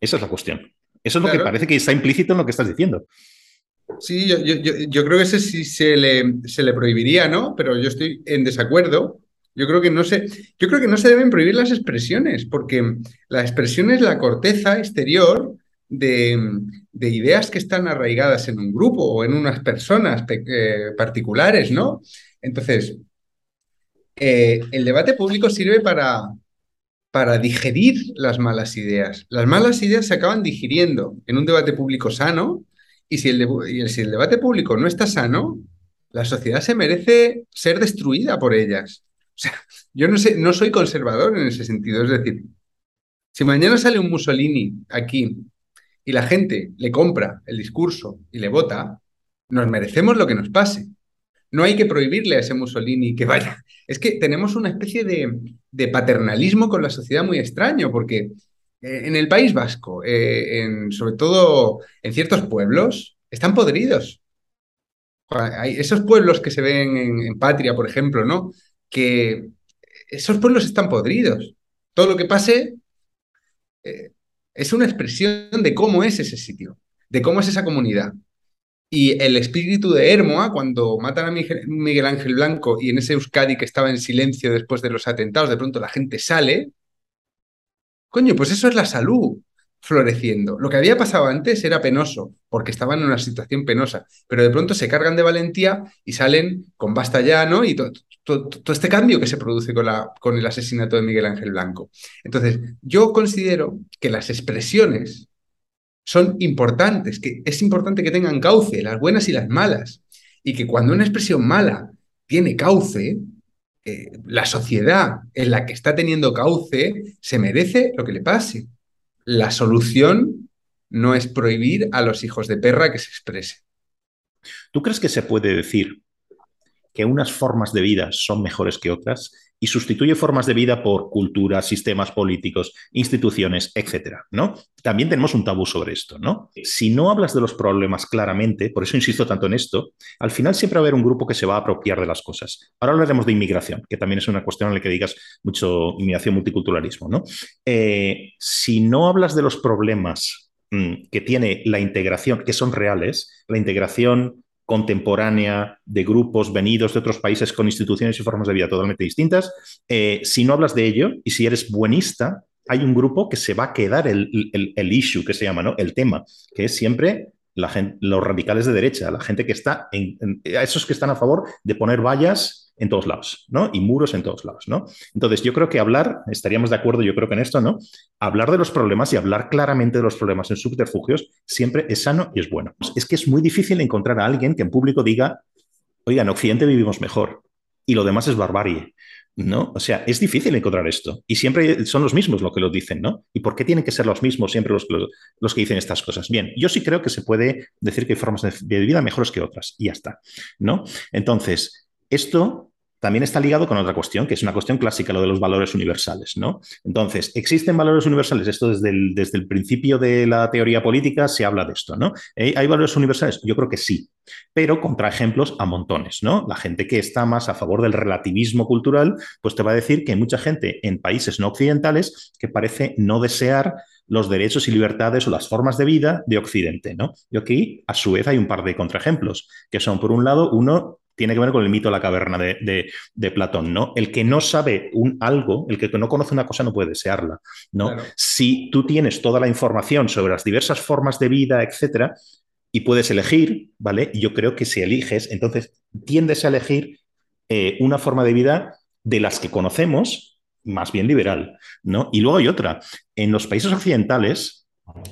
Esa es la cuestión. Eso es lo que parece que está implícito en lo que estás diciendo. Sí, yo, yo, creo que ese sí se le, se le prohibiría, ¿no? Pero yo estoy en desacuerdo. Yo creo que no se, yo creo que no se deben prohibir las expresiones, porque la expresión es la corteza exterior de, ideas que están arraigadas en un grupo o en unas personas eh, particulares, ¿no? Entonces, eh, el debate público sirve para, para digerir las malas ideas. Las malas ideas se acaban digiriendo en un debate público sano y si el, si el debate público no está sano, la sociedad se merece ser destruida por ellas. Yo no, sé, no soy conservador en ese sentido. Es decir, si mañana sale un Mussolini aquí y la gente le compra el discurso y le vota, nos merecemos lo que nos pase. No hay que prohibirle a ese Mussolini que vaya. Es que tenemos una especie de, paternalismo con la sociedad muy extraño, porque eh, en el País Vasco, eh, en, sobre todo en ciertos pueblos, están podridos. Hay esos pueblos que se ven en, Patria, por ejemplo, ¿no? Que esos pueblos están podridos. Todo lo que pase eh, es una expresión de cómo es ese sitio, de cómo es esa comunidad. Y el espíritu de Hermoa, cuando matan a Miguel Ángel Blanco y en ese Euskadi que estaba en silencio después de los atentados, de pronto la gente sale, Coño, pues eso es la salud floreciendo. Lo que había pasado antes era penoso, porque estaban en una situación penosa, pero de pronto se cargan de valentía y salen con basta ya, ¿no? Y todo, este cambio que se produce con, el asesinato de Miguel Ángel Blanco. Entonces, yo considero que las expresiones son importantes, que es importante que tengan cauce, las buenas y las malas, y que cuando una expresión mala tiene cauce, eh, la sociedad en la que está teniendo cauce se merece lo que le pase. La solución no es prohibir a los hijos de perra que se expresen. ¿Tú crees que se puede decir que unas formas de vida son mejores que otras y sustituye formas de vida por cultura, sistemas políticos, instituciones, etcétera, ¿no? También tenemos un tabú sobre esto, ¿no? Si no hablas de los problemas claramente, por eso insisto tanto en esto, al final siempre va a haber un grupo que se va a apropiar de las cosas. Ahora hablaremos de inmigración, que también es una cuestión en la que digas mucho inmigración, multiculturalismo, ¿no? Eh, si no hablas de los problemas mm, que tiene la integración, que son reales, la integración contemporánea de grupos venidos de otros países con instituciones y formas de vida totalmente distintas. Eh, si no hablas de ello y si eres buenista, hay un grupo que se va a quedar el, el, issue que se llama, ¿no? El tema, que es siempre los radicales de derecha, la gente que está en, esos que están a favor de poner vallas en todos lados, ¿no? Y muros en todos lados, ¿no? Entonces, yo creo que hablar, estaríamos de acuerdo, yo creo que en esto, ¿no? Hablar de los problemas y hablar claramente de los problemas en subterfugios siempre es sano y es bueno. Es que es muy difícil encontrar a alguien que en público diga, oiga, en Occidente vivimos mejor y lo demás es barbarie. ¿no? O sea, es difícil encontrar esto. Y siempre son los mismos los que lo dicen, ¿no? ¿Y por qué tienen que ser los mismos siempre los, los, que dicen estas cosas? Bien, yo sí creo que se puede decir que hay formas de vida mejores que otras, y ya está, ¿no? Entonces, esto también está ligado con otra cuestión, que es una cuestión clásica, lo de los valores universales, ¿no? Entonces, ¿existen valores universales? Esto desde el, principio de la teoría política se habla de esto, ¿no? ¿Hay valores universales? Yo creo que sí, pero contra ejemplos a montones, ¿no? La gente que está más a favor del relativismo cultural, pues te va a decir que hay mucha gente en países no occidentales que parece no desear los derechos y libertades o las formas de vida de Occidente, ¿no? Y aquí, a su vez, hay un par de contraejemplos, que son, por un lado, uno, tiene que ver con el mito de la caverna de, Platón, ¿no? El que no sabe un algo, el que no conoce una cosa no puede desearla, ¿no? Si tú tienes toda la información sobre las diversas formas de vida, etcétera, y puedes elegir, ¿vale? Yo creo que si eliges, entonces tiendes a elegir eh, una forma de vida de las que conocemos, más bien liberal, ¿no? Y luego hay otra. En los países occidentales,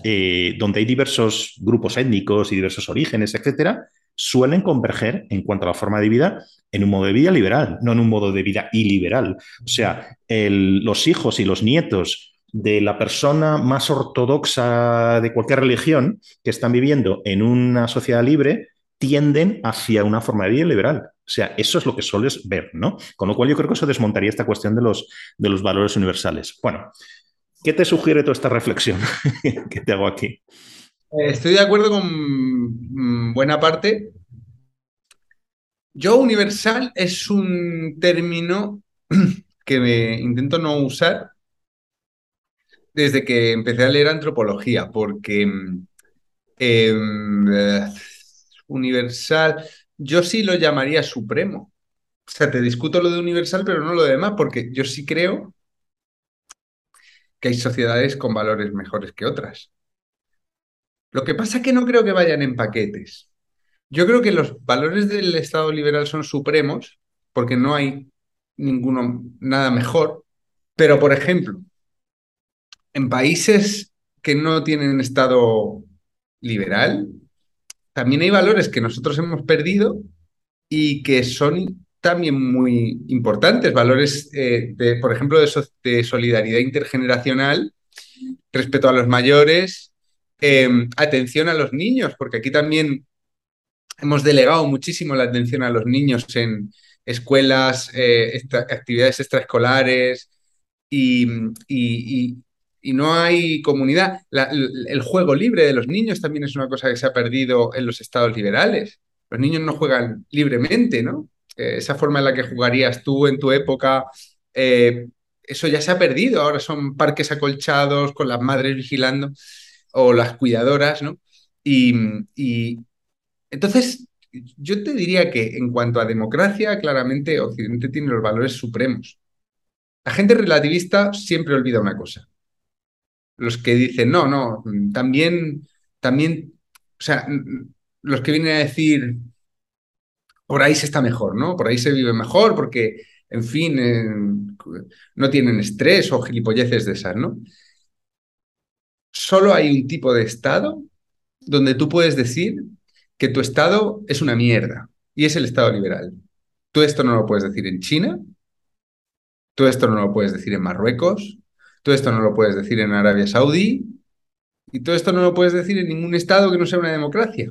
eh, donde hay diversos grupos étnicos y diversos orígenes, etcétera, suelen converger en cuanto a la forma de vida en un modo de vida liberal, no en un modo de vida iliberal. O sea, los hijos y los nietos de la persona más ortodoxa de cualquier religión que están viviendo en una sociedad libre tienden hacia una forma de vida liberal. O sea, eso es lo que sueles ver, ¿no? Con lo cual yo creo que eso desmontaría esta cuestión de los, de los valores universales. Bueno, ¿qué te sugiere toda esta reflexión *laughs* que te hago aquí? Eh, estoy de acuerdo con mm, buena parte. Yo universal es un término *clears throat* que me intento no usar desde que empecé a leer antropología, porque mm, em, universal, yo sí lo llamaría supremo. O sea, te discuto lo de universal, pero no lo demás, porque yo sí creo que hay sociedades con valores mejores que otras. Lo que pasa es que no creo que vayan en paquetes. Yo creo que los valores del Estado liberal son supremos porque no hay ninguno nada mejor. Pero, por ejemplo, en países que no tienen Estado liberal, también hay valores que nosotros hemos perdido y que son también muy importantes, valores, eh, de, por ejemplo, de solidaridad intergeneracional, respeto a los mayores, Em, atención a los niños, porque aquí también hemos delegado muchísimo la atención a los niños en escuelas, eh, actividades extraescolares y, no hay comunidad. el juego libre de los niños también es una cosa que se ha perdido en los estados liberales. Los niños no juegan libremente, ¿no? Eh, esa forma en la que jugarías tú en tu época, eh, eso ya se ha perdido. Ahora son parques acolchados con las madres vigilando o las cuidadoras, ¿no? Y, entonces, yo te diría que en cuanto a democracia, claramente Occidente tiene los valores supremos. La gente relativista siempre olvida una cosa. Los que dicen, no, no, también, también, o sea, los que vienen a decir, por ahí se está mejor, ¿no? Por ahí se vive mejor porque, en fin, no tienen estrés o gilipolleces de esas, ¿no? Solo hay un tipo de Estado donde tú puedes decir que tu Estado es una mierda y es el Estado liberal. Tú esto no lo puedes decir en China, tú esto no lo puedes decir en Marruecos, tú esto no lo puedes decir en Arabia Saudí y todo esto no lo puedes decir en ningún Estado que no sea una democracia.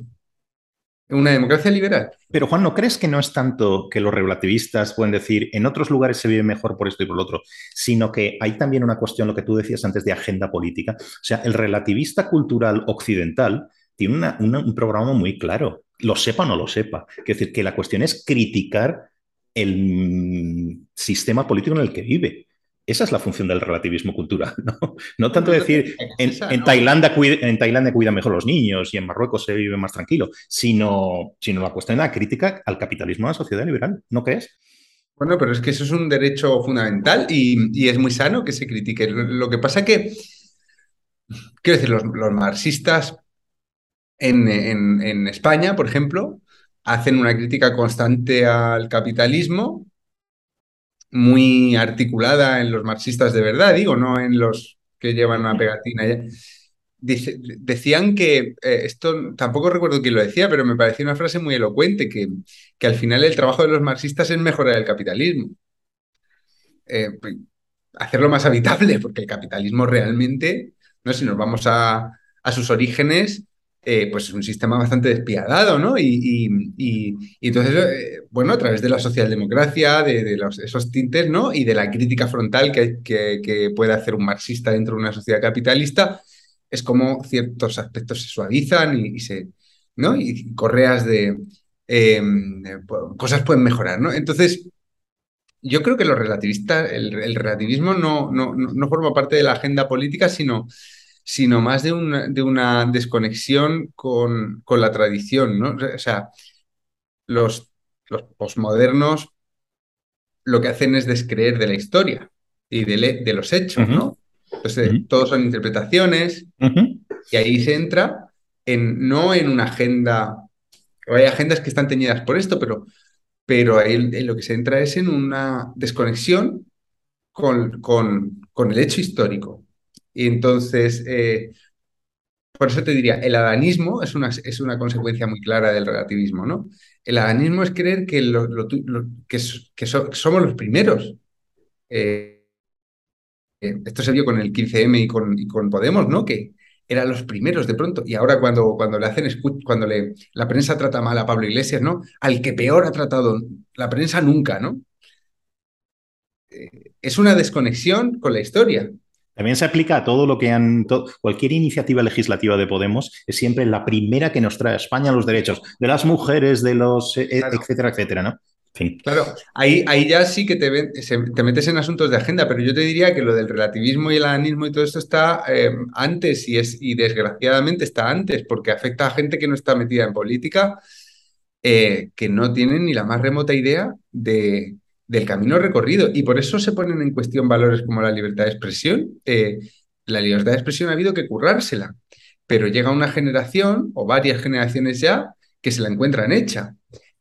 Una democracia liberal. Pero Juan, ¿no crees que no es tanto que los relativistas pueden decir en otros lugares se vive mejor por esto y por lo otro, sino que hay también una cuestión, lo que tú decías antes, de agenda política? O sea, el relativista cultural occidental tiene un programa muy claro, lo sepa o no lo sepa. Es decir, que la cuestión es criticar el sistema político en el que vive. Esa es la función del relativismo cultural, ¿no? No tanto decir, en, Tailandia, en Tailandia cuidan mejor los niños y en Marruecos se vive más tranquilo, sino, sino la cuestión de la crítica al capitalismo de la sociedad liberal, ¿no crees? Bueno, pero es que eso es un derecho fundamental y, es muy sano que se critique. Lo que pasa que, quiero decir, los, marxistas en, en España, por ejemplo, hacen una crítica constante al capitalismo muy articulada en los marxistas de verdad, digo, no en los que llevan una pegatina. decían que, eh, esto tampoco recuerdo quién lo decía, pero me pareció una frase muy elocuente, que, que al final el trabajo de los marxistas es mejorar el capitalismo. Eh, pues, hacerlo más habitable, porque el capitalismo realmente, no si nos vamos a, a sus orígenes, eh, pues es un sistema bastante despiadado, ¿no? Y, entonces, eh, bueno, a través de la socialdemocracia, de, esos tintes, ¿no? Y de la crítica frontal que, que, puede hacer un marxista dentro de una sociedad capitalista, es como ciertos aspectos se suavizan y, se, ¿no? Y correas de em, cosas pueden mejorar, ¿no? Entonces, yo creo que los relativistas, el, relativismo no, no, no forma parte de la agenda política, sino sino más de una, de una desconexión con, con, la tradición, ¿no? O sea, los, los posmodernos lo que hacen es descreer de la historia y de, de los hechos, ¿no? Entonces, todos son interpretaciones y ahí se entra en, no en una agenda, hay agendas que están teñidas por esto, pero, pero ahí en lo que se entra es en una desconexión con, con, con el hecho histórico. Y entonces, eh, por eso te diría, el adanismo es una, es una consecuencia muy clara del relativismo, ¿no? El adanismo es creer que, que, somos los primeros. Eh, eh, esto se vio con el 15M y con, con Podemos, ¿no? Que eran los primeros de pronto. Y ahora cuando, cuando le hacen cuando le, la prensa trata mal a Pablo Iglesias, ¿no? Al que peor ha tratado la prensa nunca, ¿no? es una desconexión con la historia. También se aplica a todo lo que han. cualquier iniciativa legislativa de Podemos es siempre la primera que nos trae a España los derechos de las mujeres, de los. Eh, eh, etcétera, etcétera, ¿no? Claro, ahí, ahí ya sí que te, te, metes en asuntos de agenda, pero yo te diría que lo del relativismo y el adanismo y todo esto está eh, antes y, es, y desgraciadamente está antes, porque afecta a gente que no está metida en política, que no tienen ni la más remota idea de, del camino recorrido. Y por eso se ponen en cuestión valores como la libertad de expresión. Eh, la libertad de expresión ha habido que currársela, pero llega una generación o varias generaciones ya que se la encuentran hecha.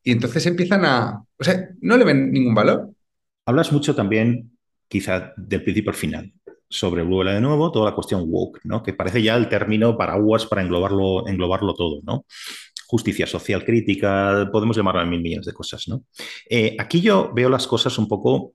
Y entonces empiezan a... O sea, no le ven ningún valor. Hablas mucho también, quizá del principio al final, sobre vuela de nuevo, toda la cuestión woke, ¿no? Que parece ya el término paraguas para englobarlo, englobarlo todo, ¿no? Justicia social crítica, podemos llamarlo a mil millones de cosas, ¿no? Eh, aquí yo veo las cosas un poco...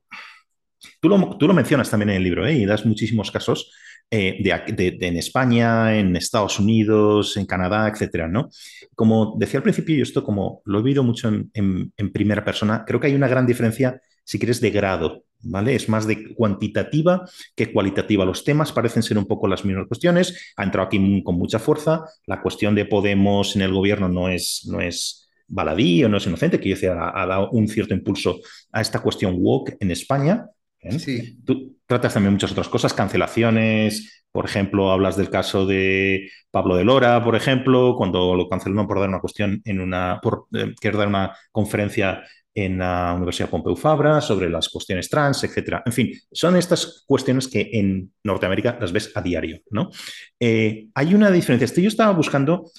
Tú lo, tú lo mencionas también en el libro, ¿eh? Y das muchísimos casos eh, de, en España, en Estados Unidos, en Canadá, etcétera, ¿no? Como decía al principio, yo esto como lo he vivido mucho en, en primera persona, creo que hay una gran diferencia, si quieres, de grado ¿vale? Es más de cuantitativa que cualitativa. Los temas parecen ser un poco las mismas cuestiones. Ha entrado aquí con mucha fuerza. La cuestión de Podemos en el gobierno no es, no es baladí o no es inocente, que yo ha, ha, dado un cierto impulso a esta cuestión woke en España. ¿eh? Sí. Tú tratas también muchas otras cosas, cancelaciones, por ejemplo, hablas del caso de Pablo de Lora, por ejemplo, cuando lo cancelaron por dar una cuestión en una, por eh, querer dar una conferencia en la Universidad Pompeu Fabra sobre las cuestiones trans, etcétera. En fin, son estas cuestiones que en Norteamérica las ves a diario, ¿no? Eh, hay una diferencia. Yo estaba buscando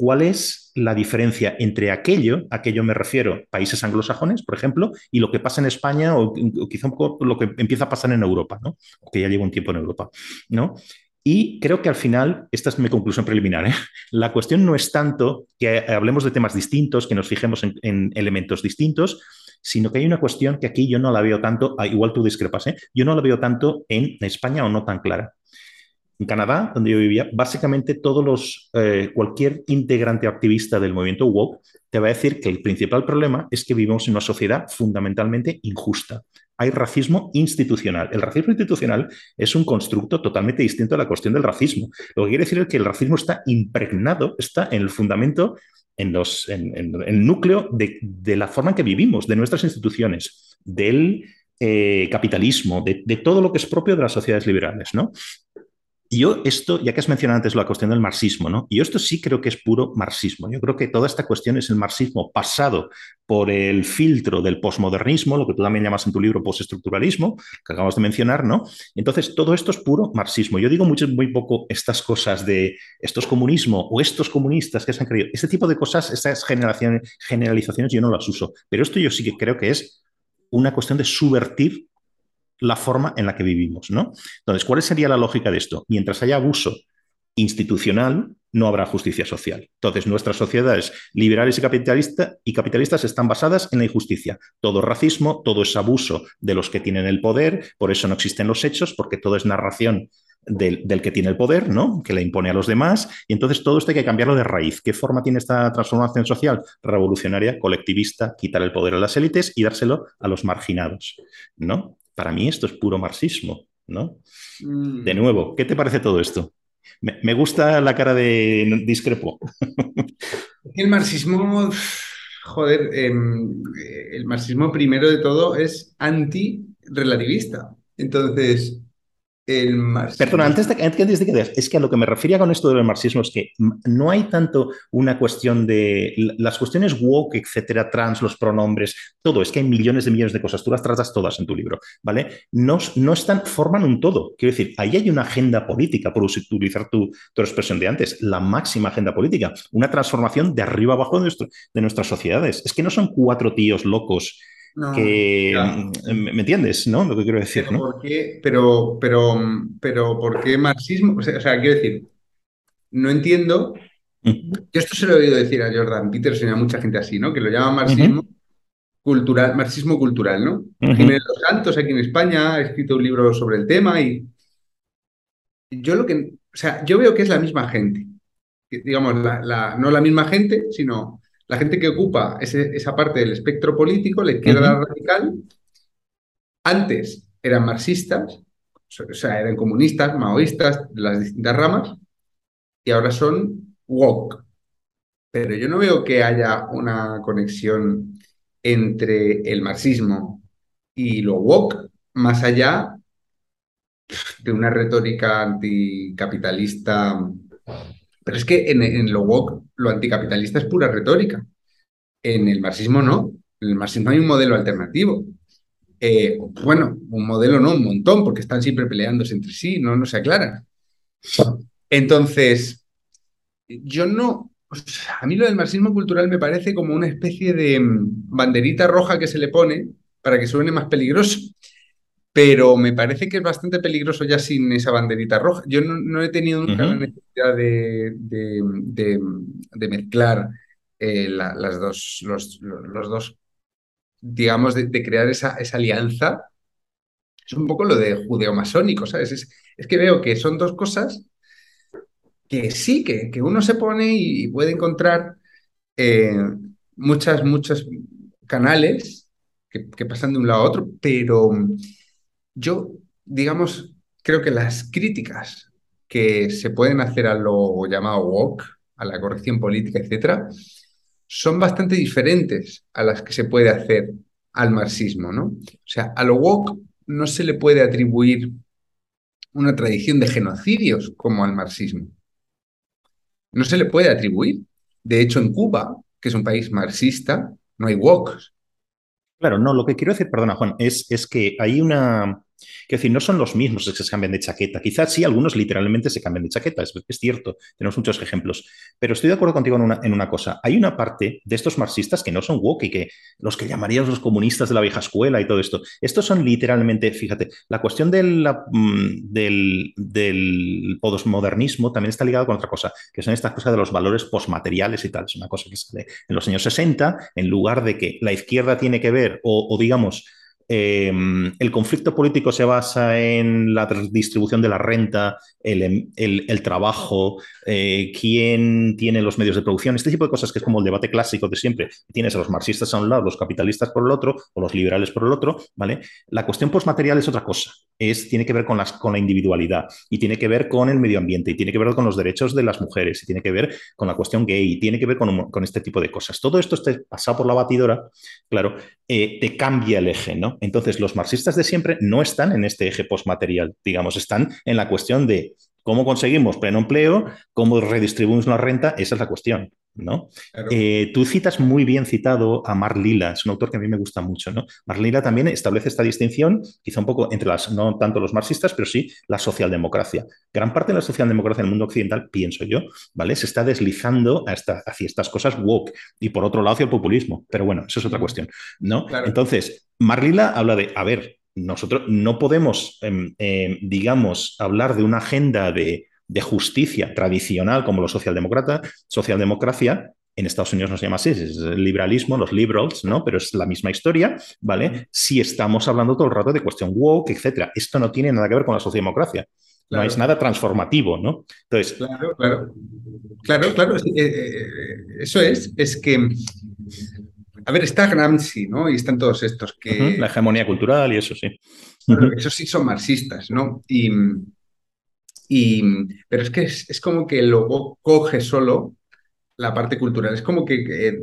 cuál es la diferencia entre aquello, aquello me refiero, países anglosajones, por ejemplo, y lo que pasa en España o, quizá un poco lo que empieza a pasar en Europa, ¿no? Que ya llevo un tiempo en Europa, ¿no? Y creo que al final, esta es mi conclusión preliminar, ¿eh? la cuestión no es tanto que hablemos de temas distintos, que nos fijemos en, elementos distintos, sino que hay una cuestión que aquí yo no la veo tanto, ah, igual tú discrepas, ¿eh? yo no la veo tanto en España o no tan clara. en Canadá, donde yo vivía, básicamente todos los, eh, cualquier integrante activista del movimiento woke te va a decir que el principal problema es que vivimos en una sociedad fundamentalmente injusta. Hay racismo institucional. El racismo institucional es un constructo totalmente distinto a la cuestión del racismo. Lo que quiere decir es que el racismo está impregnado, está en el fundamento, en, los, en, el núcleo de, la forma en que vivimos, de nuestras instituciones, del eh, capitalismo, de, de, todo lo que es propio de las sociedades liberales, ¿no? Y yo esto, ya que has mencionado antes la cuestión del marxismo, ¿no? Y yo esto sí creo que es puro marxismo. Yo creo que toda esta cuestión es el marxismo pasado por el filtro del posmodernismo, lo que tú también llamas en tu libro postestructuralismo, que acabamos de mencionar, ¿no? Entonces, todo esto es puro marxismo. Yo digo mucho, muy poco estas cosas de estos comunismo o estos comunistas que se han creído. Este tipo de cosas, estas generalizaciones, yo no las uso. Pero esto yo sí que creo que es una cuestión de subvertir la forma en la que vivimos, ¿no? Entonces, ¿cuál sería la lógica de esto? Mientras haya abuso institucional, no habrá justicia social. Entonces, nuestras sociedades liberales y, y capitalistas están basadas en la injusticia. Todo racismo, todo es abuso de los que tienen el poder, por eso no existen los hechos, porque todo es narración del, del, que tiene el poder, ¿no? Que le impone a los demás. Y entonces todo esto hay que cambiarlo de raíz. ¿Qué forma tiene esta transformación social? Revolucionaria, colectivista, quitar el poder a las élites y dárselo a los marginados, ¿no? Para mí esto es puro marxismo, ¿no? Mm. De nuevo, ¿qué te parece todo esto? Me, gusta la cara de discrepo. El marxismo, joder, em, el marxismo primero de todo es anti-relativista. Entonces, el marxismo. Perdona, antes de, antes de que es que a lo que me refería con esto del marxismo es que no hay tanto una cuestión de las cuestiones woke, etcétera, trans, los pronombres, todo, es que hay millones de millones de cosas, tú las tratas todas en tu libro, ¿vale? No, no están, forman un todo. Quiero decir, ahí hay una agenda política, por utilizar tu, expresión de antes, la máxima agenda política, una transformación de arriba abajo de, nuestro, de nuestras sociedades. Es que no son cuatro tíos locos que mm, me entiendes, ¿no? Lo que quiero decir, pero ¿no? ¿por qué, pero, pero, pero, ¿por qué marxismo? O sea, quiero decir, no entiendo. Yo esto se lo he oído decir a Jordan Peterson y a mucha gente así, ¿no? Que lo llama marxismo cultural, marxismo cultural, ¿no? Jiménez Los Santos, aquí en España, ha escrito un libro sobre el tema y yo lo que, o sea, yo veo que es la misma gente. Digamos, no la misma gente, sino la gente que ocupa esa parte del espectro político, la izquierda radical, antes eran marxistas, o sea, eran comunistas, maoístas, de las distintas ramas, y ahora son woke. Pero yo no veo que haya una conexión entre el marxismo y lo woke, más allá de una retórica anticapitalista pero es que en, lo woke, lo anticapitalista es pura retórica. En el marxismo no. En el marxismo hay un modelo alternativo. Eh, bueno, un modelo no, un montón, porque están siempre peleándose entre sí, no, no se aclaran. Entonces, yo no. A mí lo del marxismo cultural me parece como una especie de mm, banderita roja que se le pone para que suene más peligroso pero me parece que es bastante peligroso ya sin esa banderita roja. Yo no, he tenido nunca la necesidad de, de, mezclar eh, las dos, los, dos, digamos, de, crear esa, esa, alianza. Es un poco lo de judeo-masónico, ¿sabes? Es, que veo que son dos cosas que sí, que, que uno se pone y, puede encontrar eh, muchas, muchos canales que, que pasan de un lado a otro, pero yo, digamos, creo que las críticas que se pueden hacer a lo llamado woke, a la corrección política, etcétera, son bastante diferentes a las que se puede hacer al marxismo, ¿no? O sea, a lo woke no se le puede atribuir una tradición de genocidios como al marxismo. No se le puede atribuir. De hecho, en Cuba, que es un país marxista, no hay woke. Claro, no, lo que quiero decir, perdona Juan, es, es que hay una, Quiero decir, no son los mismos que se cambian de chaqueta. Quizás sí, algunos literalmente se cambian de chaqueta, es, cierto, tenemos muchos ejemplos. Pero estoy de acuerdo contigo en una, en una, cosa. Hay una parte de estos marxistas que no son woke y que los que llamaríamos los comunistas de la vieja escuela y todo esto. Estos son literalmente, fíjate, la cuestión del, mm, del, del postmodernismo también está ligada con otra cosa, que son estas cosas de los valores postmateriales y tal. Es una cosa que sale en los años 60, en lugar de que la izquierda tiene que ver, o digamos, em, el conflicto político se basa en la distribución de la renta, el, em, trabajo, eh, quién tiene los medios de producción, este tipo de cosas que es como el debate clásico de siempre. Tienes a los marxistas a un lado, los capitalistas por el otro, o los liberales por el otro, ¿vale? La cuestión postmaterial es otra cosa. Es, tiene que ver con, la individualidad y tiene que ver con el medio ambiente y tiene que ver con los derechos de las mujeres y tiene que ver con la cuestión gay y tiene que ver con, este tipo de cosas. Todo esto está pasado por la batidora, claro, eh, te cambia el eje, ¿no? Entonces, los marxistas de siempre no están en este eje postmaterial, digamos, están en la cuestión de cómo conseguimos pleno empleo, cómo redistribuimos la renta, esa es la cuestión. ¿no? Eh, tú citas muy bien citado a Mar Lila, es un autor que a mí me gusta mucho, ¿no? Mar Lila también establece esta distinción, quizá un poco entre las, no tanto los marxistas, pero sí la socialdemocracia. Gran parte de la socialdemocracia en el mundo occidental, pienso yo, ¿vale? Se está deslizando hacia estas cosas woke y por otro lado hacia el populismo. Pero bueno, eso es otra cuestión, ¿no? Entonces, Mar Lila habla de, a ver, nosotros no podemos, em, em, digamos, hablar de una agenda de de justicia tradicional como los socialdemócratas, socialdemocracia, en Estados Unidos no se llama así, es el liberalismo, los liberals, ¿no? Pero es la misma historia, ¿vale? Si estamos hablando todo el rato de cuestión woke, etcétera. Esto no tiene nada que ver con la socialdemocracia. No es nada transformativo, ¿no? Entonces. Claro, claro. Claro, claro. Eh, eh, eso es. Es que. A ver, está Gramsci, ¿no? Y están todos estos que. La hegemonía cultural y eso sí. Esos sí son marxistas, ¿no? Y pero es que es, como que luego coge solo la parte cultural. Es como que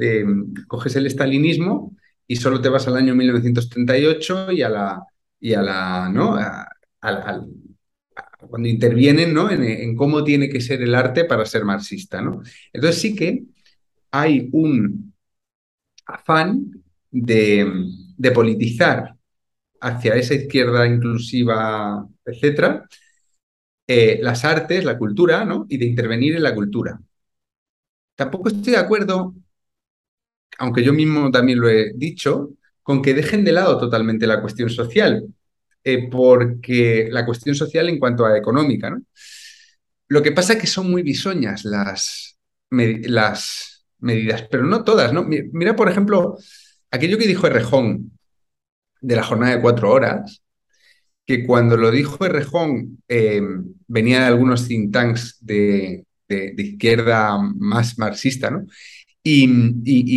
coges el estalinismo y solo te vas al año 1938 y a la. Y a la ¿no? cuando intervienen ¿no? En, cómo tiene que ser el arte para ser marxista. ¿no? Entonces sí que hay un afán de, politizar hacia esa izquierda inclusiva, etcétera, eh, las artes, la cultura, ¿no? Y de intervenir en la cultura. Tampoco estoy de acuerdo, aunque yo mismo también lo he dicho, con que dejen de lado totalmente la cuestión social, eh, porque la cuestión social en cuanto a económica, ¿no? Lo que pasa es que son muy bisoñas las, las medidas, pero no todas, ¿no? Mira, por ejemplo, aquello que dijo Errejón de la jornada de cuatro horas, que cuando lo dijo Errejón eh, venía de algunos think tanks de, izquierda más marxista, ¿no? Y,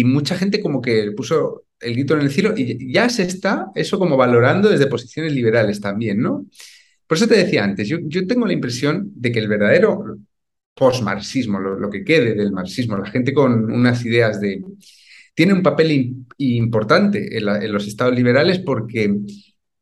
mucha gente como que puso el grito en el cielo y ya se está eso como valorando desde posiciones liberales también, ¿no? Por eso te decía antes, yo, yo tengo la impresión de que el verdadero postmarxismo, lo, que quede del marxismo, la gente con unas ideas de... tiene un papel importante en los estados liberales porque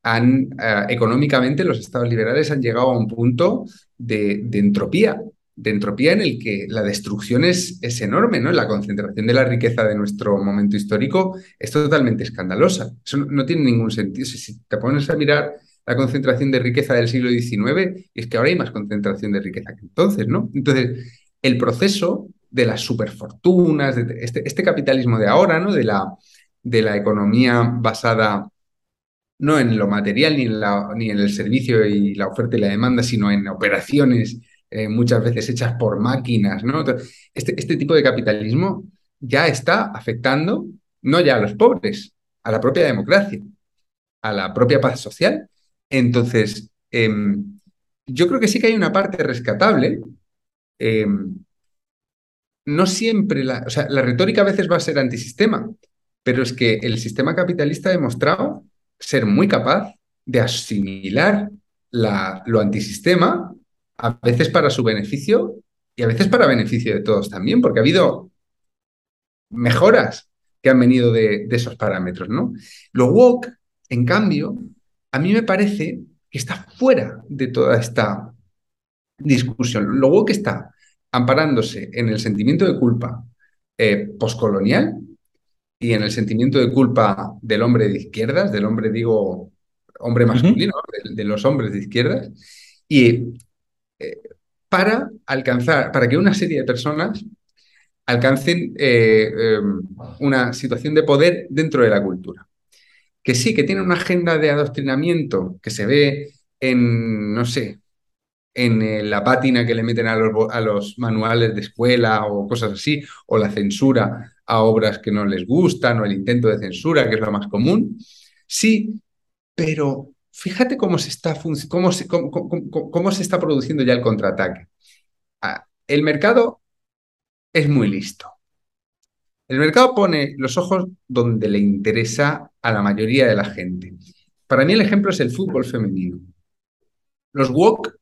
han, eh, económicamente los estados liberales han llegado a un punto de, entropía, de entropía en el que la destrucción es, es, enorme, ¿no? La concentración de la riqueza de nuestro momento histórico es totalmente escandalosa. Eso no, tiene ningún sentido. Si, te pones a mirar la concentración de riqueza del siglo XIX, es que ahora hay más concentración de riqueza que entonces, ¿no? Entonces, el proceso de las superfortunas, este, este capitalismo de ahora, ¿no? De la, de la economía basada no en lo material ni en, la, ni en el servicio y la oferta y la demanda, sino en operaciones eh, muchas veces hechas por máquinas. ¿no? Este, este tipo de capitalismo ya está afectando no ya a los pobres, a la propia democracia, a la propia paz social. Entonces, em, yo creo que sí que hay una parte rescatable. Em, no siempre, la, o sea, la retórica a veces va a ser antisistema, pero es que el sistema capitalista ha demostrado ser muy capaz de asimilar la, lo antisistema, a veces para su beneficio y a veces para beneficio de todos también, porque ha habido mejoras que han venido de, esos parámetros, ¿no? Lo woke, en cambio, a mí me parece que está fuera de toda esta discusión. Lo woke está amparándose en el sentimiento de culpa eh, poscolonial y en el sentimiento de culpa del hombre de izquierdas, del hombre, digo, hombre masculino, de, los hombres de izquierdas, y eh, para alcanzar, para que una serie de personas alcancen eh, em, una situación de poder dentro de la cultura. Que sí, que tiene una agenda de adoctrinamiento que se ve en, no sé, en eh, la pátina que le meten a los, a los manuales de escuela o cosas así, o la censura a obras que no les gustan o el intento de censura, que es lo más común. Sí, pero fíjate cómo se está, cómo se, cómo, se está produciendo ya el contraataque. Ah, el mercado es muy listo. El mercado pone los ojos donde le interesa a la mayoría de la gente. Para mí el ejemplo es el fútbol femenino. Los WOC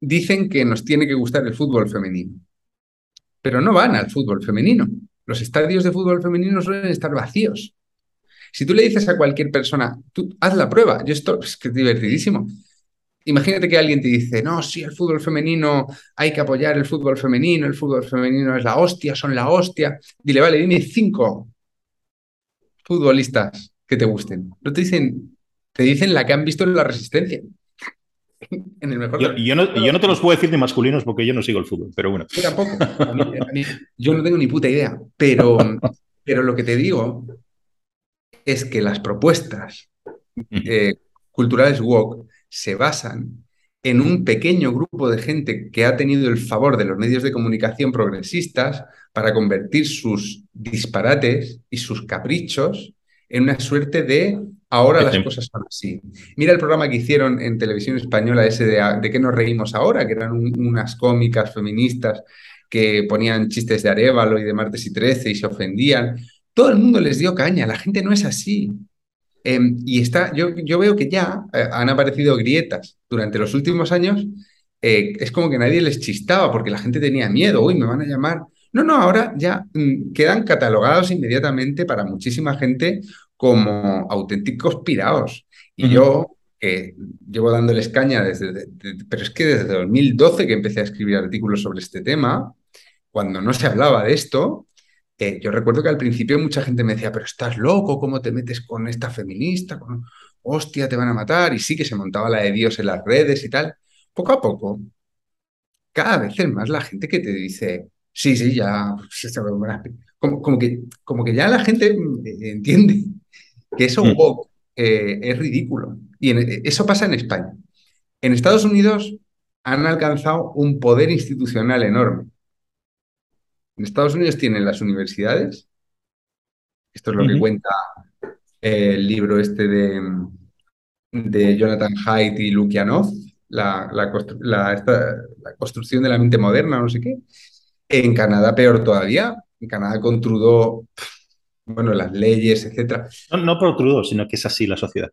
dicen que nos tiene que gustar el fútbol femenino, pero no van al fútbol femenino. Los estadios de fútbol femenino suelen estar vacíos. Si tú le dices a cualquier persona, tú haz la prueba, yo esto es divertidísimo. Imagínate que alguien te dice, no, sí, el fútbol femenino, hay que apoyar el fútbol femenino, el fútbol femenino es la hostia, son la hostia. Dile, vale, dime cinco futbolistas que te gusten. No te dicen, te dicen la que han visto en la resistencia. *laughs* en el mejor yo, no, te los puedo decir de masculinos porque yo no sigo el fútbol, pero bueno. Yo tampoco. yo no tengo ni puta idea. Pero, pero lo que te digo es que las propuestas eh, culturales woke se basan en un pequeño grupo de gente que ha tenido el favor de los medios de comunicación progresistas para convertir sus disparates y sus caprichos en una suerte de ahora las cosas son así. Mira el programa que hicieron en televisión española ese de, de qué nos reímos ahora, que eran unas cómicas feministas que ponían chistes de Arevalo y de martes y trece y se ofendían. Todo el mundo les dio caña, la gente no es así. Em, y está, yo, yo, veo que ya eh, han aparecido grietas durante los últimos años. Eh, es como que nadie les chistaba porque la gente tenía miedo. Uy, me van a llamar. No, no, ahora ya mm, quedan catalogados inmediatamente para muchísima gente como auténticos pirados. Y yo llevo dándoles caña desde, pero es que desde 2012 que empecé a escribir artículos sobre este tema, cuando no se hablaba de esto, eh, yo recuerdo que al principio mucha gente me decía, pero estás loco, ¿cómo te metes con esta feminista? Hostia, te van a matar. Y sí que se montaba la de Dios en las redes y tal. Poco a poco, cada vez es más la gente que te dice, sí, sí, ya, como, como, que, como que ya la gente eh, entiende que eso mm. eh, es ridículo. Y eso pasa en España. En Estados Unidos han alcanzado un poder institucional enorme. En Estados Unidos tienen las universidades. Esto es lo que cuenta el libro este de, de Jonathan Haidt y Lukianov, la, la, construcción de la mente moderna, no sé qué. En Canadá peor todavía. En Canadá con Trudeau, bueno, las leyes, etcétera. No, no por Trudeau, sino que es así la sociedad.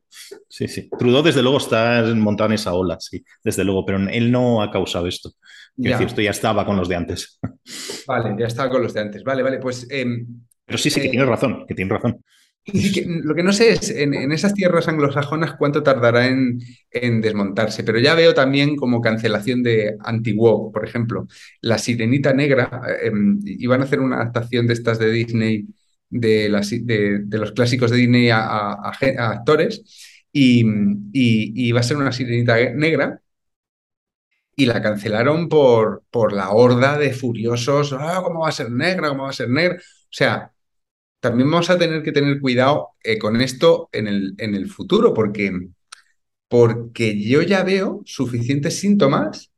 Sí, sí. Trudeau desde luego está montado en esa ola, sí, desde luego, pero él no ha causado esto. Ya. esto ya estaba con los de antes. Vale, ya estaba con los de antes. Vale, vale, pues... Em, Pero sí, sí, que eh, tienes razón, que tienes razón. lo que no sé es en, esas tierras anglosajonas cuánto tardará en, desmontarse, pero ya veo también como cancelación de anti por ejemplo. La Sirenita Negra, em, iban a hacer una adaptación de estas de Disney, de, de, los clásicos de Disney a, actores, y, y, va a ser una Sirenita Negra y la cancelaron por, por la horda de furiosos, ah, ¿cómo va a ser negra? ¿Cómo va a ser negra? O sea, también vamos a tener que tener cuidado eh, con esto en el, en el futuro, porque, porque yo ya veo suficientes síntomas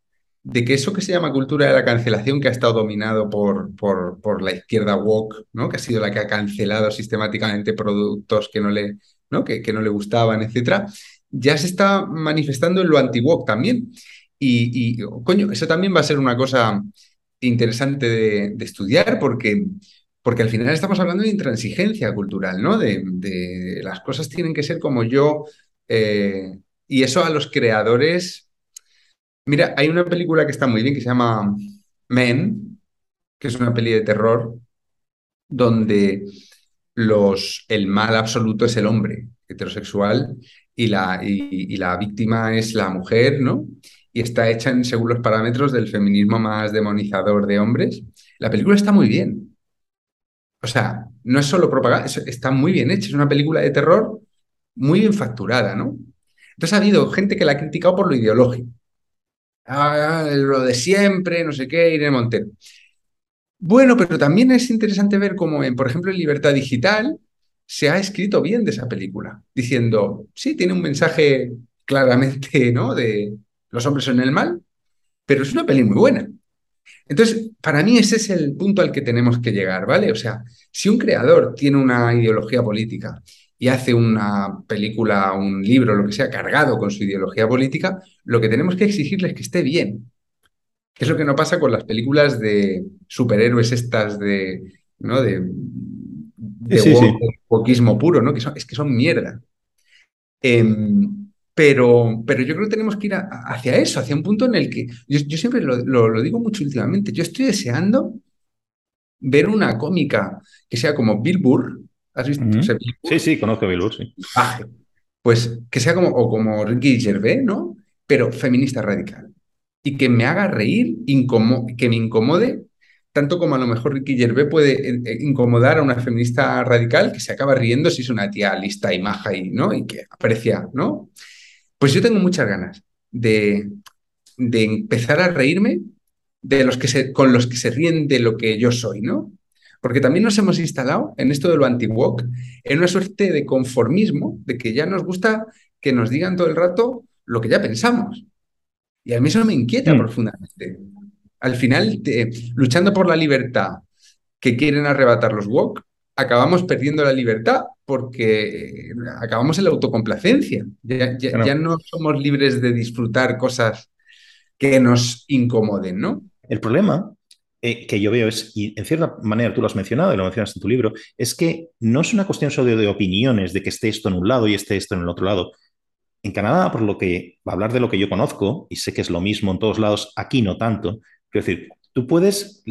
de que eso que se llama cultura de la cancelación, que ha estado dominado por, por, por la izquierda woke, ¿no? que ha sido la que ha cancelado sistemáticamente productos que no le, ¿no? Que, que no le gustaban, etc., ya se está manifestando en lo anti-woke también. Y, coño, eso también va a ser una cosa interesante de, estudiar porque, porque al final estamos hablando de intransigencia cultural, ¿no? De, las cosas tienen que ser como yo. Eh, y eso a los creadores. Mira, hay una película que está muy bien que se llama Men, que es una peli de terror, donde los, el mal absoluto es el hombre heterosexual y la, y la víctima es la mujer, ¿no? Y está hecha según los parámetros del feminismo más demonizador de hombres. La película está muy bien. O sea, no es solo propaganda, está muy bien hecha. Es una película de terror muy bien facturada, ¿no? Entonces ha habido gente que la ha criticado por lo ideológico. Ah, lo de siempre, no sé qué, Irene Montero. Bueno, pero también es interesante ver cómo, por ejemplo, en Libertad Digital se ha escrito bien de esa película, diciendo, sí, tiene un mensaje claramente, ¿no? De, los hombres son el mal, pero es una peli muy buena. Entonces, para mí ese es el punto al que tenemos que llegar, ¿vale? O sea, si un creador tiene una ideología política y hace una película, un libro, lo que sea, cargado con su ideología política, lo que tenemos que exigirle es que esté bien. Es lo que no pasa con las películas de superhéroes estas de, ¿no? de, puro, ¿no? Que es que son mierda. Em, pero, pero yo creo que tenemos que ir hacia eso, hacia un punto en el que, yo, siempre lo, digo mucho últimamente, yo estoy deseando ver una cómica que sea como Bill Burr. ¿Has visto? Sí, sí, conozco a Bill Burr, sí. pues que sea como, o como Ricky Gervais, ¿no? Pero feminista radical. Y que me haga reír, que me incomode tanto como a lo mejor Ricky Gervais puede eh, eh, incomodar a una feminista radical que se acaba riendo si es una tía lista y maja y, ¿no? y que aprecia, ¿no? Pues yo tengo muchas ganas de, de empezar a reírme de los que se, con los que se ríen de lo que yo soy, ¿no? Porque también nos hemos instalado en esto de lo anti-woke, en una suerte de conformismo, de que ya nos gusta que nos digan todo el rato lo que ya pensamos. Y a mí eso me inquieta mm. profundamente al final, luchando por la libertad que quieren arrebatar los woke, acabamos perdiendo la libertad porque acabamos en la autocomplacencia. Ya, no somos libres de disfrutar cosas que nos incomoden, ¿no? El problema eh, que yo veo es, y en cierta manera tú lo has mencionado y lo mencionas en tu libro, es que no es una cuestión solo de opiniones, de que esté esto en un lado y esté esto en el otro lado. En Canadá, por lo que, hablar de lo que yo conozco, y sé que es lo mismo en todos lados, aquí no tanto, Quiero decir, tú puedes,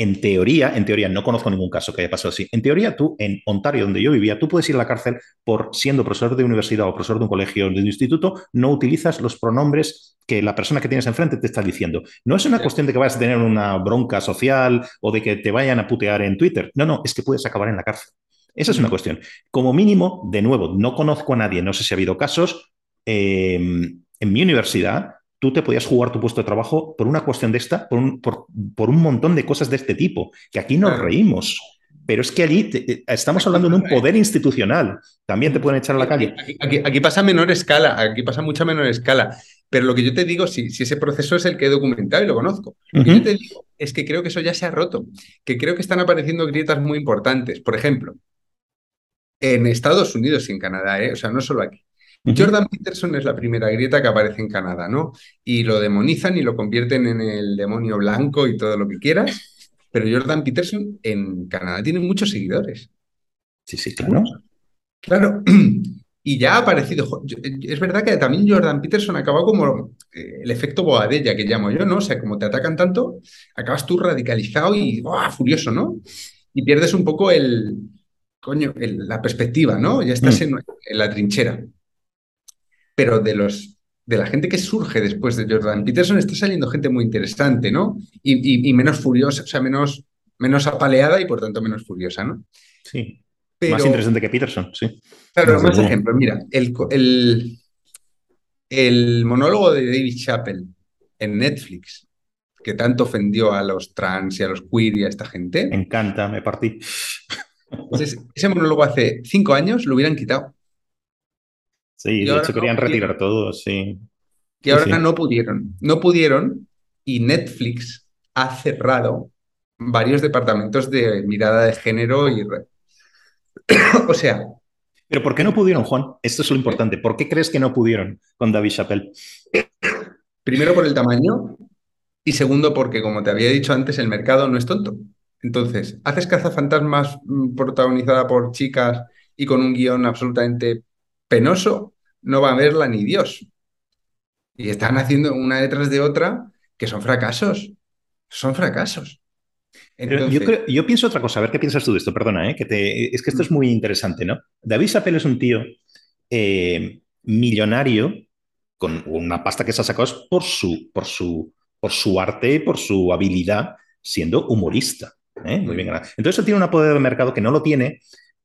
en teoría, en teoría, no conozco ningún caso que haya pasado así. En teoría, tú, en Ontario, donde yo vivía, tú puedes ir a la cárcel por siendo profesor de universidad o profesor de un colegio o de un instituto, no utilizas los pronombres que la persona que tienes enfrente te está diciendo. No es una cuestión de que vayas a tener una bronca social o de que te vayan a putear en Twitter. No, no, es que puedes acabar en la cárcel. Esa es una cuestión. Como mínimo, de nuevo, no conozco a nadie, no sé si ha habido casos. Eh, en mi universidad, tú te podías jugar tu puesto de trabajo por una cuestión de esta, por un, por, un montón de cosas de este tipo, que aquí nos reímos. Pero es que allí estamos hablando de un poder institucional. También te pueden echar a la calle. Aquí, pasa a menor escala, aquí pasa mucha menor escala. Pero lo que yo te digo, si, si ese proceso es el que he documentado y lo conozco, lo que yo te digo es que creo que eso ya se ha roto, que creo que están apareciendo grietas muy importantes. Por ejemplo, en Estados Unidos y en Canadá, ¿eh? o sea, no solo aquí. Jordan Peterson es la primera grieta que aparece en Canadá, ¿no? Y lo demonizan y lo convierten en el demonio blanco y todo lo que quieras. Pero Jordan Peterson en Canadá tiene muchos seguidores. Sí, sí, claro. Claro. *clears throat* Y ya ha aparecido. Es verdad que también Jordan Peterson acaba como eh, el efecto Boadella que llamo yo, ¿no? O sea, como te atacan tanto, acabas tú radicalizado y furioso, ¿no? Y pierdes un poco el. Coño, la perspectiva, ¿no? Ya estás mm. en la trinchera pero de los de la gente que surge después de Jordan Peterson está saliendo gente muy interesante, ¿no? Y, menos furiosa, o sea, menos, menos apaleada y por tanto menos furiosa, ¿no? Sí. más interesante que Peterson, sí. Claro, más ejemplos. Mira, el, el, el monólogo de David Chappell en Netflix, que tanto ofendió a los trans y a los queer y a esta gente. Me encanta, me partí. Entonces, ese monólogo hace cinco años lo hubieran quitado. Sí, de hecho querían retirar todo, sí. Y ahora no pudieron. No pudieron y Netflix ha cerrado varios departamentos de mirada de género y... *coughs* o sea... Pero ¿por qué no pudieron, Juan? Esto es lo importante. ¿Por qué crees que no pudieron con David Chappelle? *coughs* Primero por el tamaño y segundo porque, como te había dicho antes, el mercado no es tonto. Entonces, haces cazafantasmas mm, protagonizada por chicas y con un guion absolutamente penoso, no va a verla ni Dios. Y están haciendo una detrás de otra que son fracasos. Son fracasos. yo, pienso otra cosa, a ver qué piensas tú de esto, perdona, ¿eh? que te, es que esto es muy interesante, ¿no? David Sapel es un tío eh, millonario con una pasta que se ha sacado por su, por su, por su arte, por su habilidad siendo humorista. ¿eh? Muy bien. Entonces él tiene un poder de mercado que no lo tiene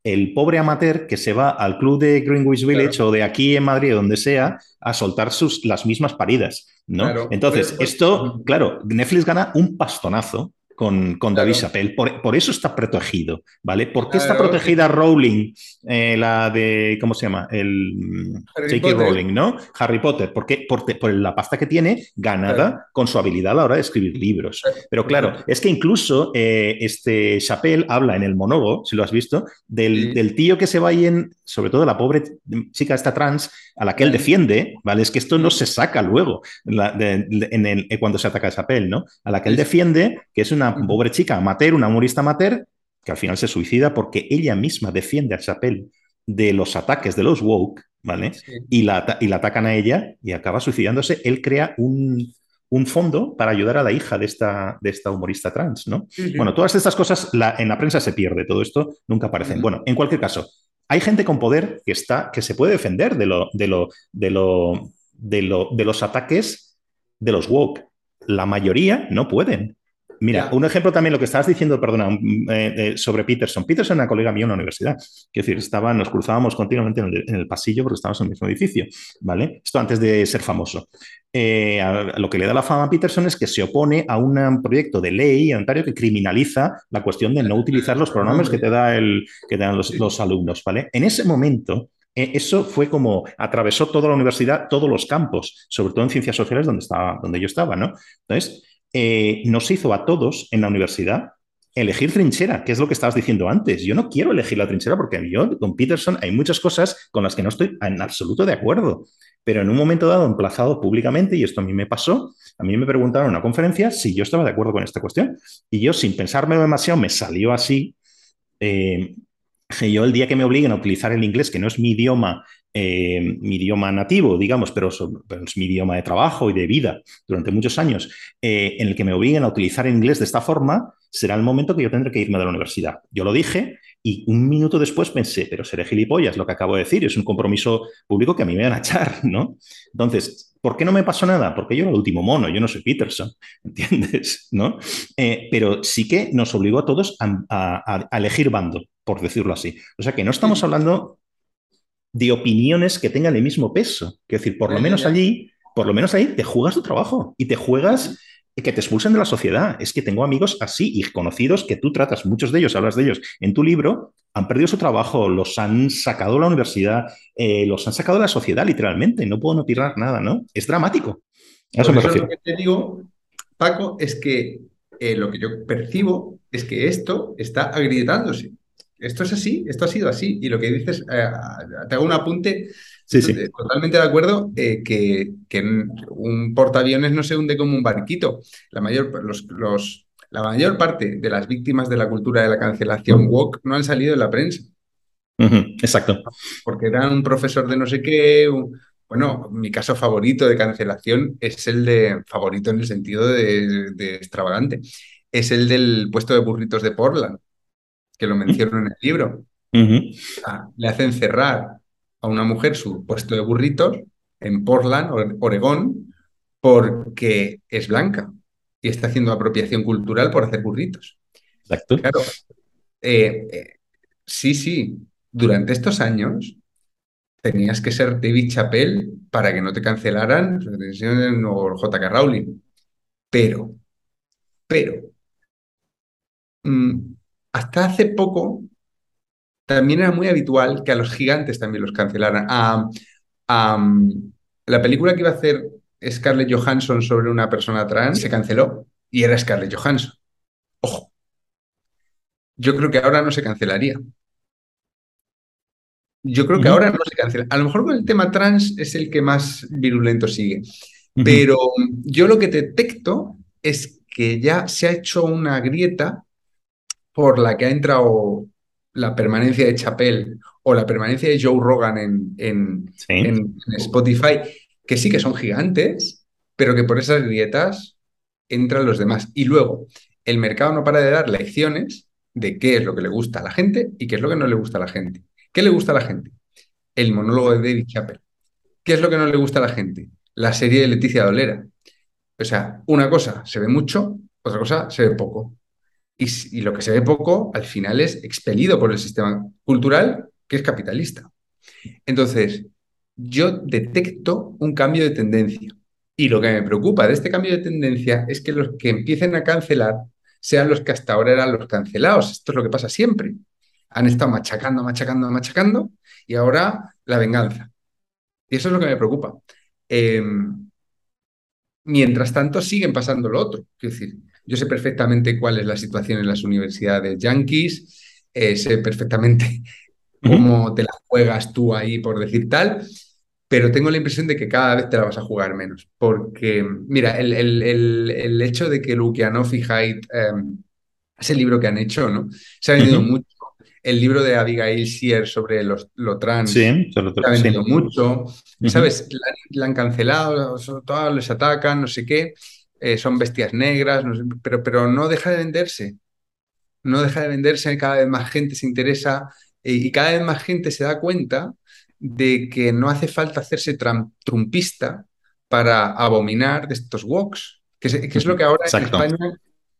el pobre amateur que se va al club de Greenwich Village o de aquí en Madrid, donde sea, a soltar sus, las mismas paridas. ¿no? Entonces, pues, esto, claro, Netflix gana un pastonazo con, David Chappelle. Por, eso está protegido, ¿vale? ¿Por qué está protegida Rowling, eh, la de, ¿cómo se llama? El J.K. Rowling, ¿no? Harry Potter. ¿Por qué? Por, la pasta que tiene ganada con su habilidad a la hora de escribir libros. Pero claro, es que incluso eh, este Chappelle habla en el monólogo, si lo has visto, del, tío que se va ahí en, sobre todo la pobre chica esta trans, a la que él defiende, ¿vale? Es que esto no se saca luego en el, cuando se ataca a Chappelle, ¿no? A la que él defiende, que es una una pobre chica amateur, una humorista amateur, que al final se suicida porque ella misma defiende a Chappelle de los ataques de los woke, ¿vale? Y, la, y la atacan a ella y acaba suicidándose. Él crea un, fondo para ayudar a la hija de esta, de esta humorista trans, ¿no? Bueno, todas estas cosas en la prensa se pierde, todo esto nunca aparecen. Bueno, en cualquier caso, hay gente con poder que está, que se puede defender de lo, de lo, de lo, de lo, de los ataques de los woke. La mayoría no pueden. Mira, un ejemplo también lo que estabas diciendo, perdona, eh, eh, sobre Peterson. Peterson era una colega mía en la universidad. Es decir, estaba, nos cruzábamos continuamente en el, pasillo porque estábamos en el mismo edificio, ¿vale? Esto antes de ser famoso. Eh, lo que le da la fama a Peterson es que se opone a un proyecto de ley en Ontario que criminaliza la cuestión de no utilizar los pronombres que te, da el, que dan los, los alumnos, ¿vale? En ese momento, eso fue como atravesó toda la universidad, todos los campos, sobre todo en ciencias sociales donde, estaba, donde yo estaba, ¿no? Entonces, eh, nos hizo a todos en la universidad elegir trinchera, que es lo que estabas diciendo antes. Yo no quiero elegir la trinchera porque yo con Peterson hay muchas cosas con las que no estoy en absoluto de acuerdo. Pero en un momento dado, emplazado públicamente, y esto a mí me pasó, a mí me preguntaron en una conferencia si yo estaba de acuerdo con esta cuestión. Y yo, sin pensármelo demasiado, me salió así. Eh, yo el día que me obliguen a utilizar el inglés, que no es mi idioma eh, mi idioma nativo, digamos, pero, es mi idioma de trabajo y de vida durante muchos años, eh, en el que me obliguen a utilizar inglés de esta forma, será el momento que yo tendré que irme de la universidad. Yo lo dije y un minuto después pensé, pero seré gilipollas lo que acabo de decir, es un compromiso público que a mí me van a echar, *laughs* ¿no? Entonces, ¿por qué no me pasó nada? Porque yo era el último mono, yo no soy Peterson, *laughs* ¿entiendes? ¿No? Eh, pero sí que nos obligó a todos a, a elegir bando, por decirlo así. O sea que no estamos hablando de opiniones que tengan el mismo peso. Es decir, por lo menos allí, por lo menos ahí te juegas tu trabajo y te juegas que te expulsen de la sociedad. Es que tengo amigos así y conocidos que tú tratas, muchos de ellos, hablas de ellos en tu libro, han perdido su trabajo, los han sacado de la universidad, eh, los han sacado de la sociedad literalmente, no puedo no tirar nada, ¿no? Es dramático. Eso, me lo que te digo, Paco, es que eh, lo que yo percibo es que esto está agrietándose esto es así, esto ha sido así. Y lo que dices, eh, te hago un apunte, sí, sí. totalmente de acuerdo, eh, que, un portaaviones no se hunde como un barquito. La mayor, los, la mayor parte de las víctimas de la cultura de la cancelación woke no han salido de la prensa. exacto. Porque eran un profesor de no sé qué. bueno, mi caso favorito de cancelación es el de, favorito en el sentido de, de extravagante, es el del puesto de burritos de Portland que lo menciono en el libro. le hacen cerrar a una mujer su puesto de burritos en Portland, Oregón, porque es blanca y está haciendo apropiación cultural por hacer burritos. Exacto. Claro. Eh, eh, sí, sí. Durante estos años tenías que ser David Chappelle para que no te cancelaran o JK Rowling. Pero, pero, mm, hasta hace poco también era muy habitual que a los gigantes también los cancelaran. la película que iba a hacer Scarlett Johansson sobre una persona trans se canceló y era Scarlett Johansson. Ojo. Yo creo que ahora no se cancelaría. Yo creo que ahora no se cancela. A lo mejor con el tema trans es el que más virulento sigue. Pero yo lo que detecto es que ya se ha hecho una grieta por la que ha entrado la permanencia de Chapel o la permanencia de Joe Rogan en, en, Spotify, que sí que son gigantes, pero que por esas grietas entran los demás. Y luego, el mercado no para de dar lecciones de qué es lo que le gusta a la gente y qué es lo que no le gusta a la gente. ¿Qué le gusta a la gente? El monólogo de David Chappell. ¿Qué es lo que no le gusta a la gente? La serie de Leticia Dolera. O sea, una cosa se ve mucho, otra cosa se ve poco y, lo que se ve poco al final es expelido por el sistema cultural que es capitalista. Entonces, yo detecto un cambio de tendencia. Y lo que me preocupa de este cambio de tendencia es que los que empiecen a cancelar sean los que hasta ahora eran los cancelados. Esto es lo que pasa siempre. Han estado machacando, machacando, machacando y ahora la venganza. Y eso es lo que me preocupa. Em, mientras tanto, siguen pasando lo otro. Es decir, yo sé perfectamente cuál es la situación en las universidades yanquis, eh, sé perfectamente *laughs* cómo te la juegas tú ahí por decir tal, pero tengo la impresión de que cada vez te la vas a jugar menos. Porque, mira, el, hecho de que Lukianov y Haidt, em, ese libro que han hecho, ¿no? Se ha vendido mucho. El libro de Abigail Sier sobre los, lo trans sí, se ha vendido mucho. ¿Sabes? La, han cancelado, todos les atacan, no sé qué. Eh, son bestias negras, pero, pero no deja de venderse. No deja de venderse, cada vez más gente se interesa eh, y cada vez más gente se da cuenta de que no hace falta hacerse trumpista para abominar de estos walks, que es, lo que ahora en España...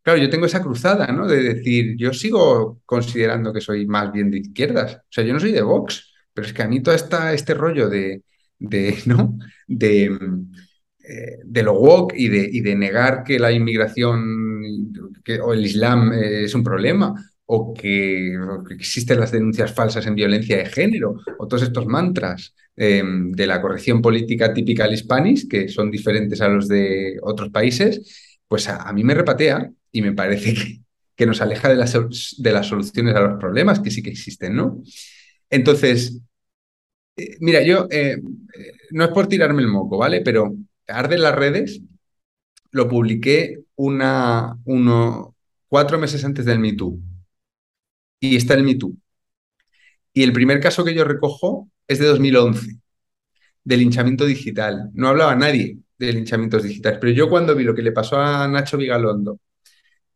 Claro, yo tengo esa cruzada, ¿no? De decir, yo sigo considerando que soy más bien de izquierdas. O sea, yo no soy de Vox, pero es que a mí todo esta, este rollo de, de *laughs* ¿no? De, eh, de lo woke y de, y de negar que la inmigración o el Islam eh, es un problema o que, existen las denuncias falsas en violencia de género, o todos estos mantras em, de la corrección política típica al hispanis, que son diferentes a los de otros países, pues a, mí me repatea y me parece que, nos aleja de las, de las, soluciones a los problemas que sí que existen, ¿no? Entonces, eh, mira, yo, no es por tirarme el moco, ¿vale? Pero Arde las redes lo publiqué una, uno, cuatro meses antes del Me y está el Me Y el primer caso que yo recojo es de 2011, del linchamiento digital. No hablaba nadie de linchamientos digitales, pero yo cuando vi lo que le pasó a Nacho Vigalondo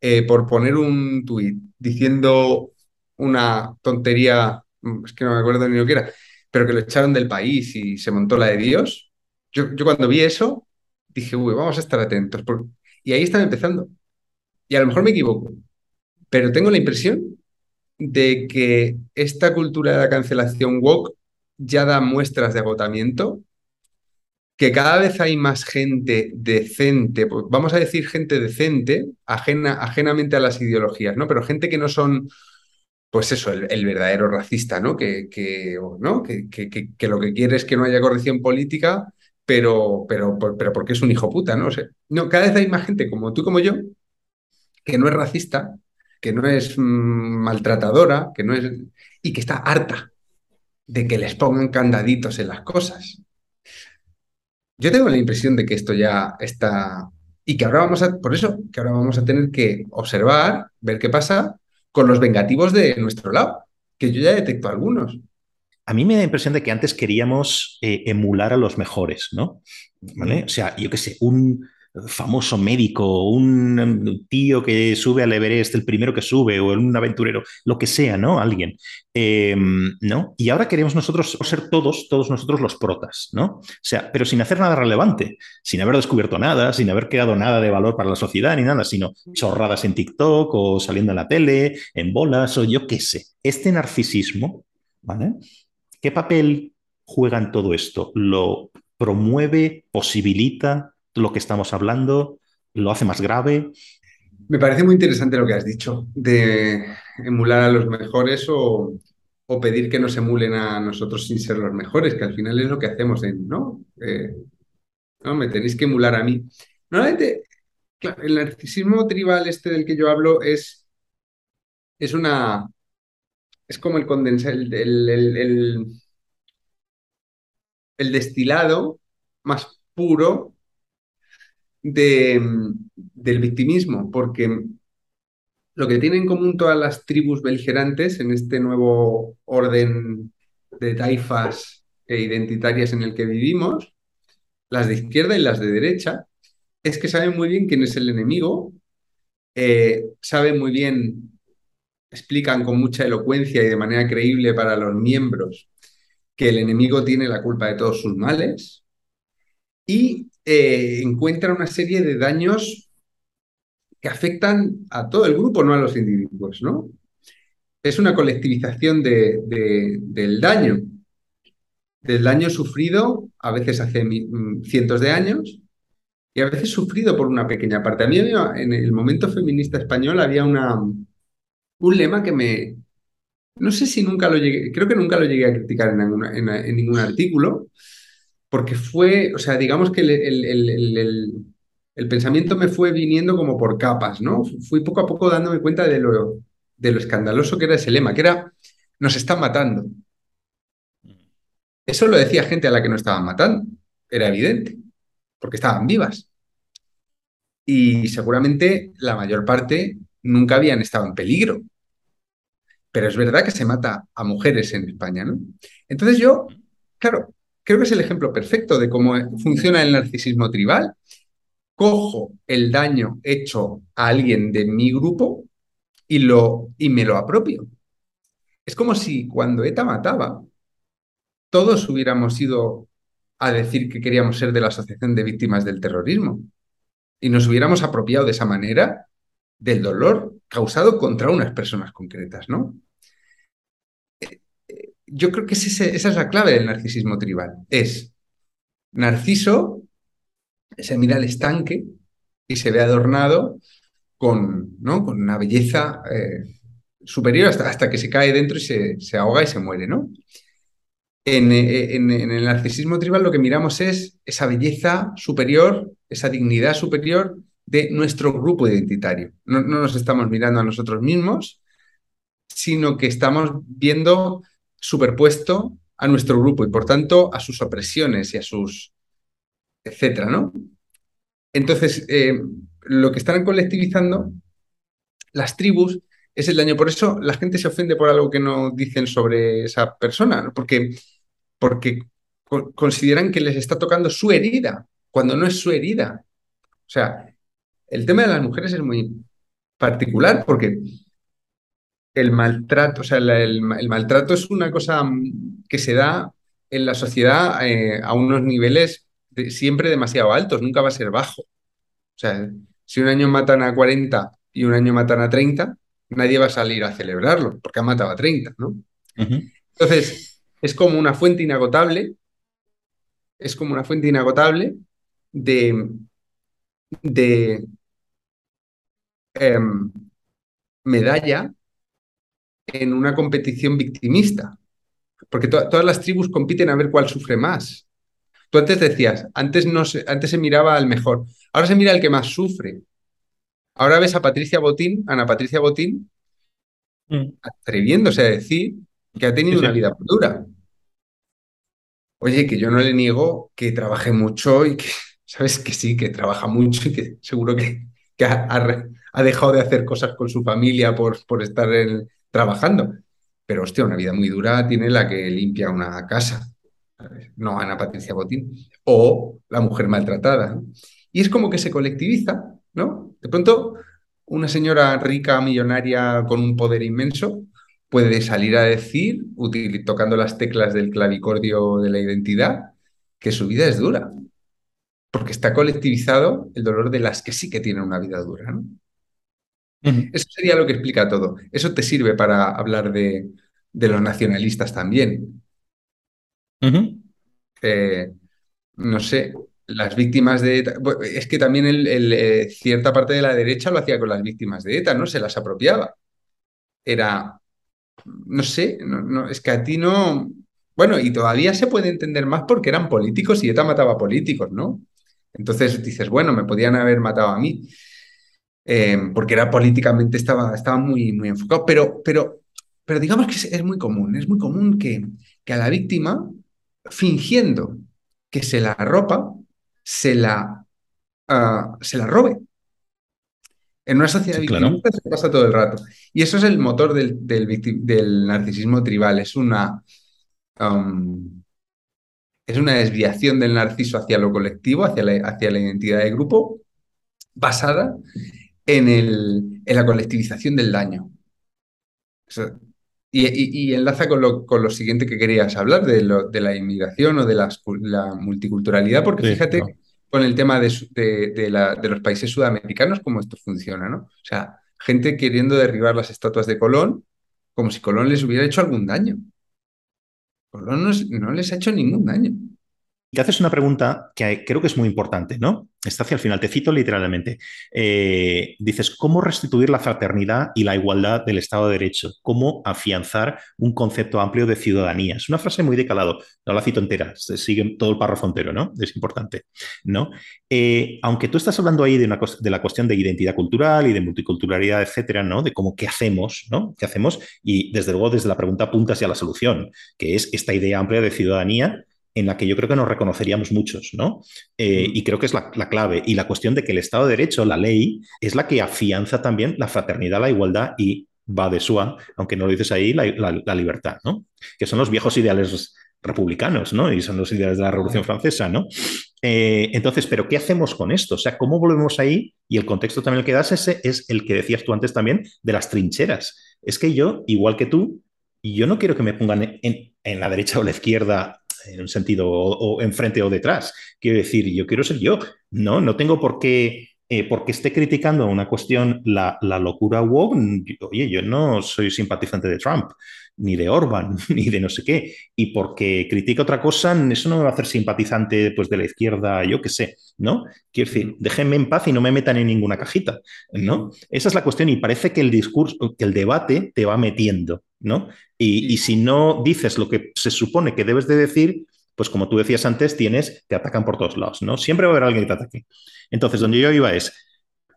eh, por poner un tuit diciendo una tontería, es que no me acuerdo ni lo que era, pero que lo echaron del país y se montó la de Dios, yo, yo cuando vi eso dije, uy, vamos a estar atentos. Y ahí están empezando. Y a lo mejor me equivoco, pero tengo la impresión de que esta cultura de la cancelación woke ya da muestras de agotamiento, que cada vez hay más gente decente, pues vamos a decir gente decente, ajena, ajenamente a las ideologías, ¿no? Pero gente que no son, pues eso, el, verdadero racista, ¿no? Que, que, ¿no? Que, que, lo que quiere es que no haya corrección política, pero, pero, pero porque es un hijo puta, ¿no? sé no, cada vez hay más gente como tú, como yo, que no es racista, que no es mm, maltratadora, que no es. y que está harta de que les pongan candaditos en las cosas. Yo tengo la impresión de que esto ya está. Y que ahora vamos a. Por eso, que ahora vamos a tener que observar, ver qué pasa con los vengativos de nuestro lado, que yo ya detecto algunos. A mí me da la impresión de que antes queríamos eh, emular a los mejores, ¿no? ¿Vale? O sea, yo qué sé, un, famoso médico, un tío que sube al Everest, el primero que sube, o un aventurero, lo que sea, ¿no? Alguien. Em, ¿No? Y ahora queremos nosotros ser todos, todos nosotros los protas, ¿no? O sea, pero sin hacer nada relevante, sin haber descubierto nada, sin haber creado nada de valor para la sociedad ni nada, sino chorradas en TikTok o saliendo en la tele, en bolas o yo qué sé. Este narcisismo, ¿vale? ¿Qué papel juega en todo esto? ¿Lo promueve, posibilita, lo que estamos hablando, lo hace más grave. Me parece muy interesante lo que has dicho, de emular a los mejores o, pedir que nos emulen a nosotros sin ser los mejores, que al final es lo que hacemos en, ¿no? Eh, no, me tenéis que emular a mí. Normalmente, el narcisismo tribal este del que yo hablo es, es una, es como el condensado, el, el, el destilado más puro de, del victimismo, porque lo que tienen en común todas las tribus beligerantes en este nuevo orden de taifas e identitarias en el que vivimos, las de izquierda y las de derecha, es que saben muy bien quién es el enemigo, eh, saben muy bien, explican con mucha elocuencia y de manera creíble para los miembros que el enemigo tiene la culpa de todos sus males y eh, encuentra una serie de daños que afectan a todo el grupo, no a los individuos, ¿no? Es una colectivización del daño, del daño sufrido, a veces hace mm, cientos de años, y a veces sufrido por una pequeña parte. A mí en el momento feminista español había una, un lema que me... No sé si nunca lo llegué, creo que nunca lo llegué a criticar en, ningún artículo, porque fue, o sea, digamos que el, el, pensamiento me fue viniendo como por capas, ¿no? Fui poco a poco dándome cuenta de lo, de lo escandaloso que era ese lema, que era, nos están matando. Eso lo decía gente a la que no estaban matando, era evidente, porque estaban vivas. Y seguramente la mayor parte nunca habían estado en peligro. Pero es verdad que se mata a mujeres en España, ¿no? Entonces yo, claro, creo que es el ejemplo perfecto de cómo funciona el narcisismo tribal. Cojo el daño hecho a alguien de mi grupo y, lo, y me lo apropio. Es como si cuando ETA mataba, todos hubiéramos ido a decir que queríamos ser de la Asociación de Víctimas del Terrorismo y nos hubiéramos apropiado de esa manera del dolor causado contra unas personas concretas, ¿no? Yo creo que esa es la clave del narcisismo tribal. Es Narciso se mira al estanque y se ve adornado con, ¿no? con una belleza eh, superior hasta, que se cae dentro y se, se ahoga y se muere, ¿no? En, en, el narcisismo tribal lo que miramos es esa belleza superior, esa dignidad superior de nuestro grupo identitario. No, nos estamos mirando a nosotros mismos, sino que estamos viendo superpuesto a nuestro grupo y por tanto a sus opresiones y a sus etcétera, ¿no? Entonces, eh, lo que están colectivizando las tribus es el daño. Por eso la gente se ofende por algo que no dicen sobre esa persona, porque, porque consideran que les está tocando su herida, cuando no es su herida. O sea, el tema de las mujeres es muy particular porque el maltrato, o sea, el, maltrato es una cosa que se da en la sociedad eh, a unos niveles siempre demasiado altos, nunca va a ser bajo. O sea, si un año matan a 40 y un año matan a 30, nadie va a salir a celebrarlo porque han matado a 30, ¿no? Entonces, es como una fuente inagotable, es como una fuente inagotable de, de Em, medalla en una competición victimista. Porque todas las tribus compiten a ver cuál sufre más. Tú antes decías, antes, no se, antes se miraba al mejor, ahora se mira al que más sufre. Ahora ves a Patricia Botín, Ana Patricia Botín, mm. atreviéndose a decir que ha tenido una vida dura. Oye, que yo no le niego que trabaje mucho y que, *laughs* sabes, que sí, que trabaja mucho y que seguro que, que ha, dejado de hacer cosas con su familia por, por estar trabajando. Pero, hostia, una vida muy dura tiene la que limpia una casa, no Ana Patricia Botín, o la mujer maltratada. Y es como que se colectiviza, ¿no? De pronto, una señora rica, millonaria, con un poder inmenso, puede salir a decir, tocando las teclas del clavicordio de la identidad, que su vida es dura porque está colectivizado el dolor de las que sí que tienen una vida dura. ¿no? Eso sería lo que explica todo. Eso te sirve para hablar de, los nacionalistas también. Eh, no sé, las víctimas de ETA. Es que también eh, cierta parte de la derecha lo hacía con las víctimas de ETA, ¿no? Se las apropiaba. Era, no sé, no, es que a ti no. Bueno, y todavía se puede entender más porque eran políticos y ETA mataba políticos, ¿no? Entonces dices, bueno, me podían haber matado a mí, eh, porque era políticamente, estaba, estaba muy, muy enfocado, pero, pero, pero digamos que es, muy común, es muy común que, que a la víctima, fingiendo que se la arropa, se la, ah, se la robe. En una sociedad victimista se pasa todo el rato. Y eso es el motor del, del, narcisismo tribal. Es una, um, es una desviación del narciso hacia lo colectivo, hacia la, hacia la identidad de grupo, basada en, el, en la colectivización del daño. y, enlaza con lo, con lo, siguiente que querías hablar, de, lo, de la inmigración o de la multiculturalidad, porque fíjate con el tema de, de, los países sudamericanos, cómo esto funciona, ¿no? O sea, gente queriendo derribar las estatuas de Colón, como si Colón les hubiera hecho algún daño. Colón no, les ha hecho ningún daño. Te haces una pregunta que creo que es muy importante, ¿no? Está hacia el final, te cito literalmente. Eh, dices, ¿cómo restituir la fraternidad y la igualdad del Estado de Derecho? ¿Cómo afianzar un concepto amplio de ciudadanía? Es una frase muy de calado, no la cito entera, se sigue todo el párrafo entero, ¿no? Es importante, ¿no? Eh, aunque tú estás hablando ahí de, una, de la cuestión de identidad cultural y de multiculturalidad, etcétera, ¿no? De cómo qué hacemos, ¿no? ¿Qué hacemos? Y desde luego desde la pregunta apuntas ya a la solución, que es esta idea amplia de ciudadanía en la que yo creo que nos reconoceríamos muchos, ¿no? Eh, y creo que es la, clave. Y la cuestión de que el Estado de Derecho, la ley, es la que afianza también la fraternidad, la igualdad y va de sua, aunque no lo dices ahí, la, libertad, ¿no? Que son los viejos ideales republicanos, ¿no? Y son los ideales de la Revolución Francesa, ¿no? Eh, entonces, ¿pero qué hacemos con esto? O sea, ¿cómo volvemos ahí? Y el contexto también el que das ese es el que decías tú antes también de las trincheras. Es que yo, igual que tú, yo no quiero que me pongan en, en la derecha o la izquierda en un sentido o, enfrente o detrás. Quiero decir, yo quiero ser yo. No, no tengo por qué, eh, porque esté criticando una cuestión, la, la locura woke. Oye, yo no soy simpatizante de Trump, ni de Orban, *laughs* ni de no sé qué. Y porque critica otra cosa, eso no me va a hacer simpatizante pues, de la izquierda, yo qué sé, ¿no? Quiero decir, déjenme en paz y no me metan en ninguna cajita, ¿no? Esa es la cuestión y parece que el discurso, que el debate te va metiendo, ¿no? Y, si no dices lo que se supone que debes de decir, pues como tú decías antes, tienes, te atacan por todos lados, ¿no? Siempre va a haber alguien que te ataque. Entonces, donde yo iba es,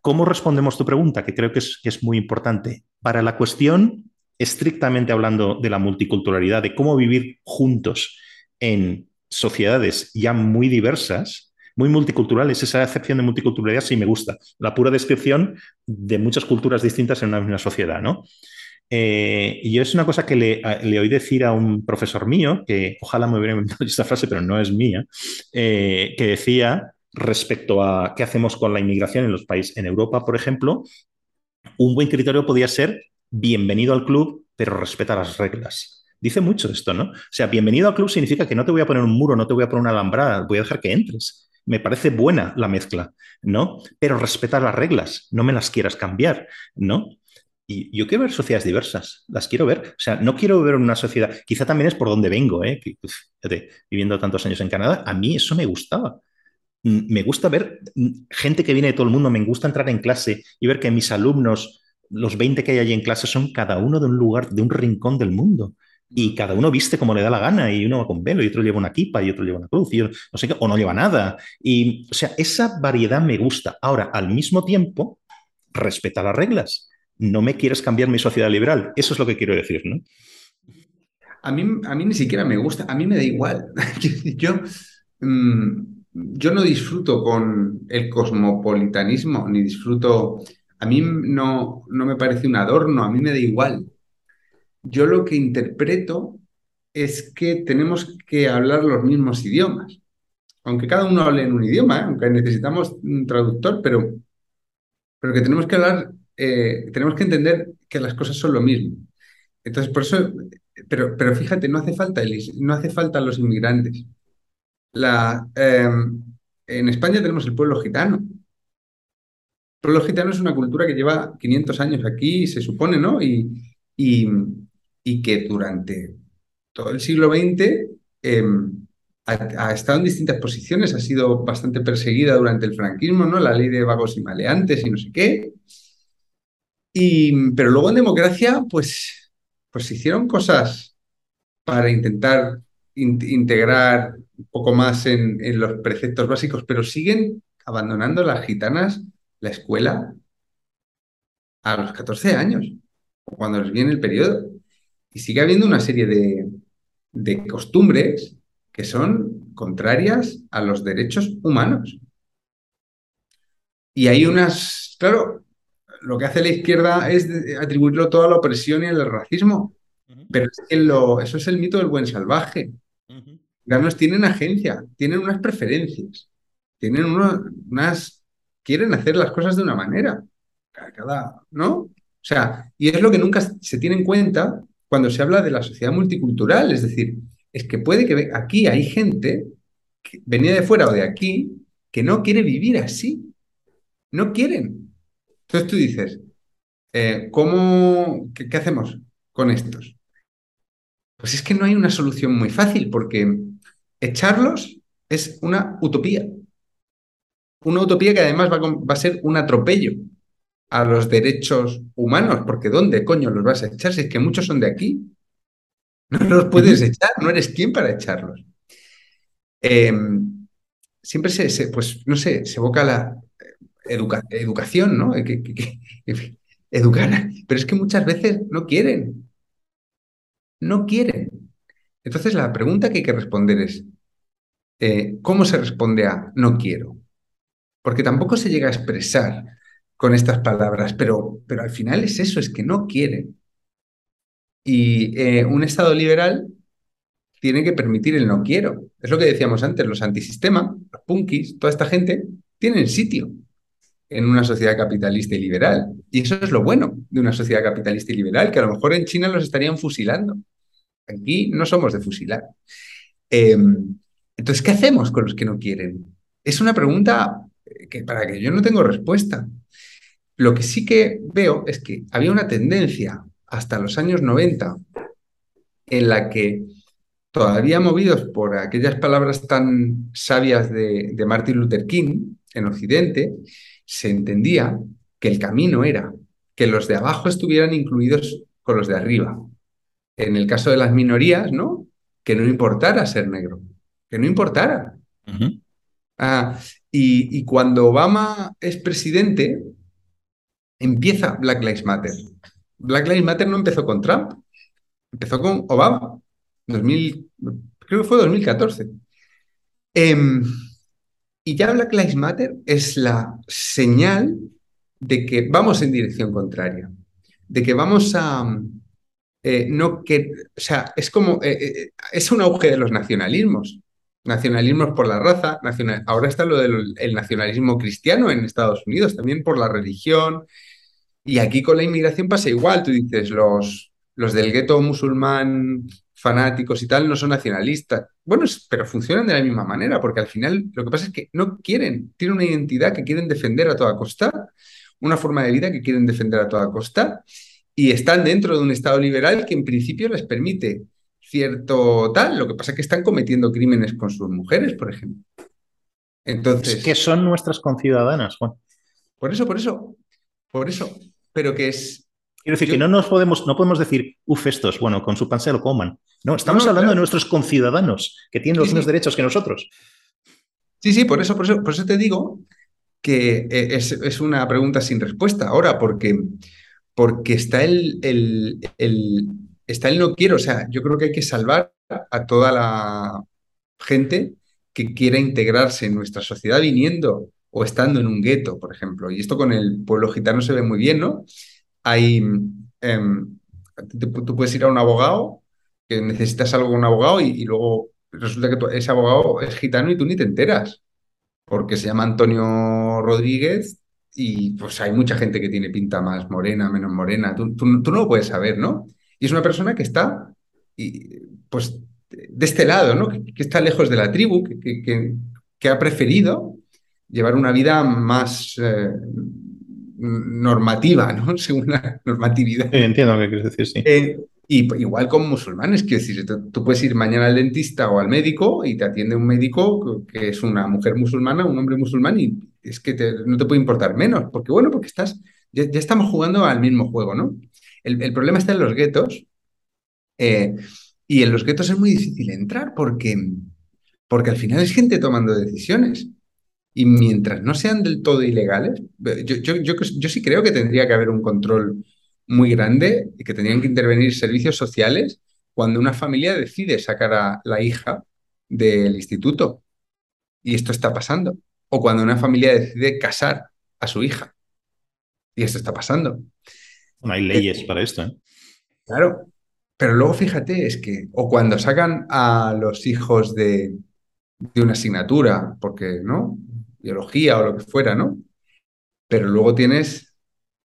¿cómo respondemos tu pregunta? Que creo que es, que es muy importante. Para la cuestión, estrictamente hablando de la multiculturalidad, de cómo vivir juntos en sociedades ya muy diversas, muy multiculturales. Esa excepción de multiculturalidad sí me gusta. La pura descripción de muchas culturas distintas en una misma sociedad, ¿no? Eh, y es una cosa que le, oí decir a un profesor mío, que ojalá me hubiera inventado *laughs* esta frase, pero no es mía, eh, que decía respecto a qué hacemos con la inmigración en los países, en Europa, por ejemplo, un buen criterio podría ser bienvenido al club, pero respeta las reglas. Dice mucho esto, ¿no? O sea, bienvenido al club significa que no te voy a poner un muro, no te voy a poner una alambrada, voy a dejar que entres. Me parece buena la mezcla, ¿no? Pero respeta las reglas, no me las quieras cambiar, ¿no? Y yo quiero ver sociedades diversas, las quiero ver. O sea, no quiero ver una sociedad, quizá también es por donde vengo, ¿eh? viviendo tantos años en Canadá, a mí eso me gustaba. Mm, me gusta ver mm, gente que viene de todo el mundo, me gusta entrar en clase y ver que mis alumnos, los 20 que hay allí en clase, son cada uno de un lugar, de un rincón del mundo. Y cada uno viste como le da la gana, y uno va con velo, y otro lleva una kipa, y otro lleva una cruz, y no sé qué, o no lleva nada. Y, o sea, esa variedad me gusta. Ahora, al mismo tiempo, respeta las reglas no me quieres cambiar mi sociedad liberal. Eso es lo que quiero decir, ¿no? A mí, a mí ni siquiera me gusta, a mí me da igual. *laughs* yo, mm, yo no disfruto con el cosmopolitanismo, ni disfruto, a mí no, no me parece un adorno, a mí me da igual. Yo lo que interpreto es que tenemos que hablar los mismos idiomas. Aunque cada uno hable en un idioma, ¿eh? aunque necesitamos un traductor, pero, pero que tenemos que hablar eh, tenemos que entender que las cosas son lo mismo. Entonces, por eso, pero, pero fíjate, no hace falta, no hace falta los inmigrantes. Em, en España tenemos el pueblo gitano. El pueblo gitano es una cultura que lleva 500 años aquí, se supone, ¿no? Y, y, que durante todo el siglo XX em, ha, ha, estado en distintas posiciones, ha sido bastante perseguida durante el franquismo, ¿no? La ley de vagos y maleantes y no sé qué. Y, pero luego en democracia, pues, pues se hicieron cosas para intentar integrar un poco más en, los preceptos básicos, pero siguen abandonando las gitanas la escuela a los 14 años, cuando les viene el periodo. Y sigue habiendo una serie de, de costumbres que son contrarias a los derechos humanos. Y hay unas, claro, lo que hace la izquierda es atribuirlo todo a la opresión y al racismo. Pero es que lo, eso es el mito del buen salvaje. Los tienen agencia, tienen unas preferencias, tienen unas. quieren hacer las cosas de una manera. Cada, ¿no? O sea, y es lo que nunca se tiene en cuenta cuando se habla de la sociedad multicultural. Es decir, es que puede que aquí hay gente que venía de fuera o de aquí que no quiere vivir así. No quieren. Entonces tú dices, eh, ¿cómo, qué, hacemos con estos? Pues es que no hay una solución muy fácil, porque echarlos Es una utopía. Una utopía que además va, va a ser un atropello a los derechos humanos, porque ¿dónde coño los vas a echar si es que muchos son de aquí? No los puedes echar, no eres quien para echarlos. Em, siempre se, pues, no sé, se evoca la educación, ¿no? educar, pero es que muchas veces no quieren. No quieren. Entonces la pregunta que hay que responder es, eh, ¿cómo se responde a no quiero? Porque tampoco se llega a expresar con estas palabras, pero, pero al final es eso, es que no quieren. Y eh, un Estado liberal tiene que permitir el no quiero. Es lo que decíamos antes, los antisistema, los punkis, toda esta gente, tienen sitio en una sociedad capitalista y liberal. Y eso es lo bueno de una sociedad capitalista y liberal, que a lo mejor en China los estarían fusilando. Aquí no somos de fusilar. Em, entonces, ¿qué hacemos con los que no quieren? Es una pregunta que, para que yo no tengo respuesta. Lo que sí que veo es que había una tendencia hasta los años 90 en la que todavía movidos por aquellas palabras tan sabias de, Martin Luther King en Occidente, se entendía que el camino era que los de abajo estuvieran incluidos con los de arriba. En el caso de las minorías, ¿no? Que no importara ser negro, que no importara. Ah, y, y, cuando Obama es presidente, empieza Black Lives Matter. Black Lives Matter no empezó con Trump, empezó con Obama, 2000, creo que fue 2014. Em, y ya Black Lives Matter es la señal de que vamos en dirección contraria, de que vamos a... Eh, no que, o sea, es como, eh, eh, es un auge de los nacionalismos, nacionalismos por la raza, nacional, ahora está lo del nacionalismo cristiano en Estados Unidos, también por la religión, y aquí con la inmigración pasa igual, tú dices, los, los del gueto musulmán fanáticos y tal no son nacionalistas. Bueno, pero funcionan de la misma manera, porque al final lo que pasa es que no quieren, tienen una identidad que quieren defender a toda costa, una forma de vida que quieren defender a toda costa, y están dentro de un Estado liberal que en principio les permite cierto tal, lo que pasa es que están cometiendo crímenes con sus mujeres, por ejemplo. Entonces... Es que son nuestras conciudadanas, Juan. Por eso, por eso, por eso pero que es... Quiero decir que no nos podemos, no podemos decir, uff, estos, bueno, con su pan se lo coman. No, estamos hablando de nuestros conciudadanos que tienen los mismos derechos que nosotros. Sí, sí, por eso, por eso, por eso te digo que eh, es, una pregunta sin respuesta ahora, porque, porque está el, el, el, está el no quiero. O sea, yo creo que hay que salvar a toda la gente que quiera integrarse en nuestra sociedad viniendo o estando en un gueto, por ejemplo. Y esto con el pueblo gitano se ve muy bien, ¿no? Hay, em, tú puedes ir a un abogado, que necesitas algo con un abogado y, luego resulta que ese abogado es gitano y tú ni te enteras, porque se llama Antonio Rodríguez y pues hay mucha gente que tiene pinta más morena, menos morena, tú, tú, no lo puedes saber, ¿no? Y es una persona que está, y, pues, de este lado, ¿no? Que, está lejos de la tribu, que, que, que ha preferido llevar una vida más eh, normativa, ¿no? *laughs* Según la normatividad. entiendo lo que quieres decir, sí. Eh, y igual con musulmanes, quiero decir, tú, puedes ir mañana al dentista o al médico y te atiende un médico que es una mujer musulmana, un hombre musulmán, y es que no te puede importar menos, porque bueno, porque estás, ya, estamos jugando al mismo juego, ¿no? El, problema está en los guetos, eh, y en los guetos es muy difícil entrar porque, porque al final es gente tomando decisiones. Y mientras no sean del todo ilegales, yo, yo, yo, sí creo que tendría que haber un control muy grande y que tendrían que intervenir servicios sociales cuando una familia decide sacar a la hija del instituto. Y esto está pasando. O cuando una familia decide casar a su hija. Y esto está pasando. No hay leyes para esto. ¿eh? Claro. Pero luego fíjate, es que, o cuando sacan a los hijos de, de una asignatura, porque, ¿no? Biología o lo que fuera, ¿no? Pero luego tienes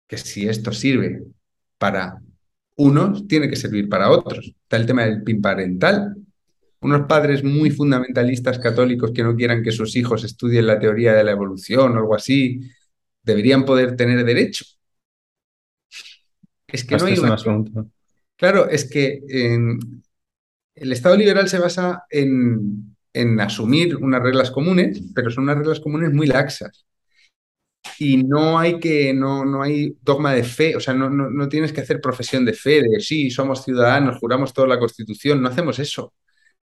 que si esto sirve para unos, tiene que servir para otros. Está el tema del PIN parental. Unos padres muy fundamentalistas católicos que no quieran que sus hijos estudien la teoría de la evolución o algo así, deberían poder tener derecho. Es que no hay una... Claro, es que el Estado liberal se basa en en asumir unas reglas comunes, pero son unas reglas comunes muy laxas. Y no hay que, no, no hay dogma de fe, o sea, no, no, tienes que hacer profesión de fe, de sí, somos ciudadanos, juramos toda la Constitución, no hacemos eso.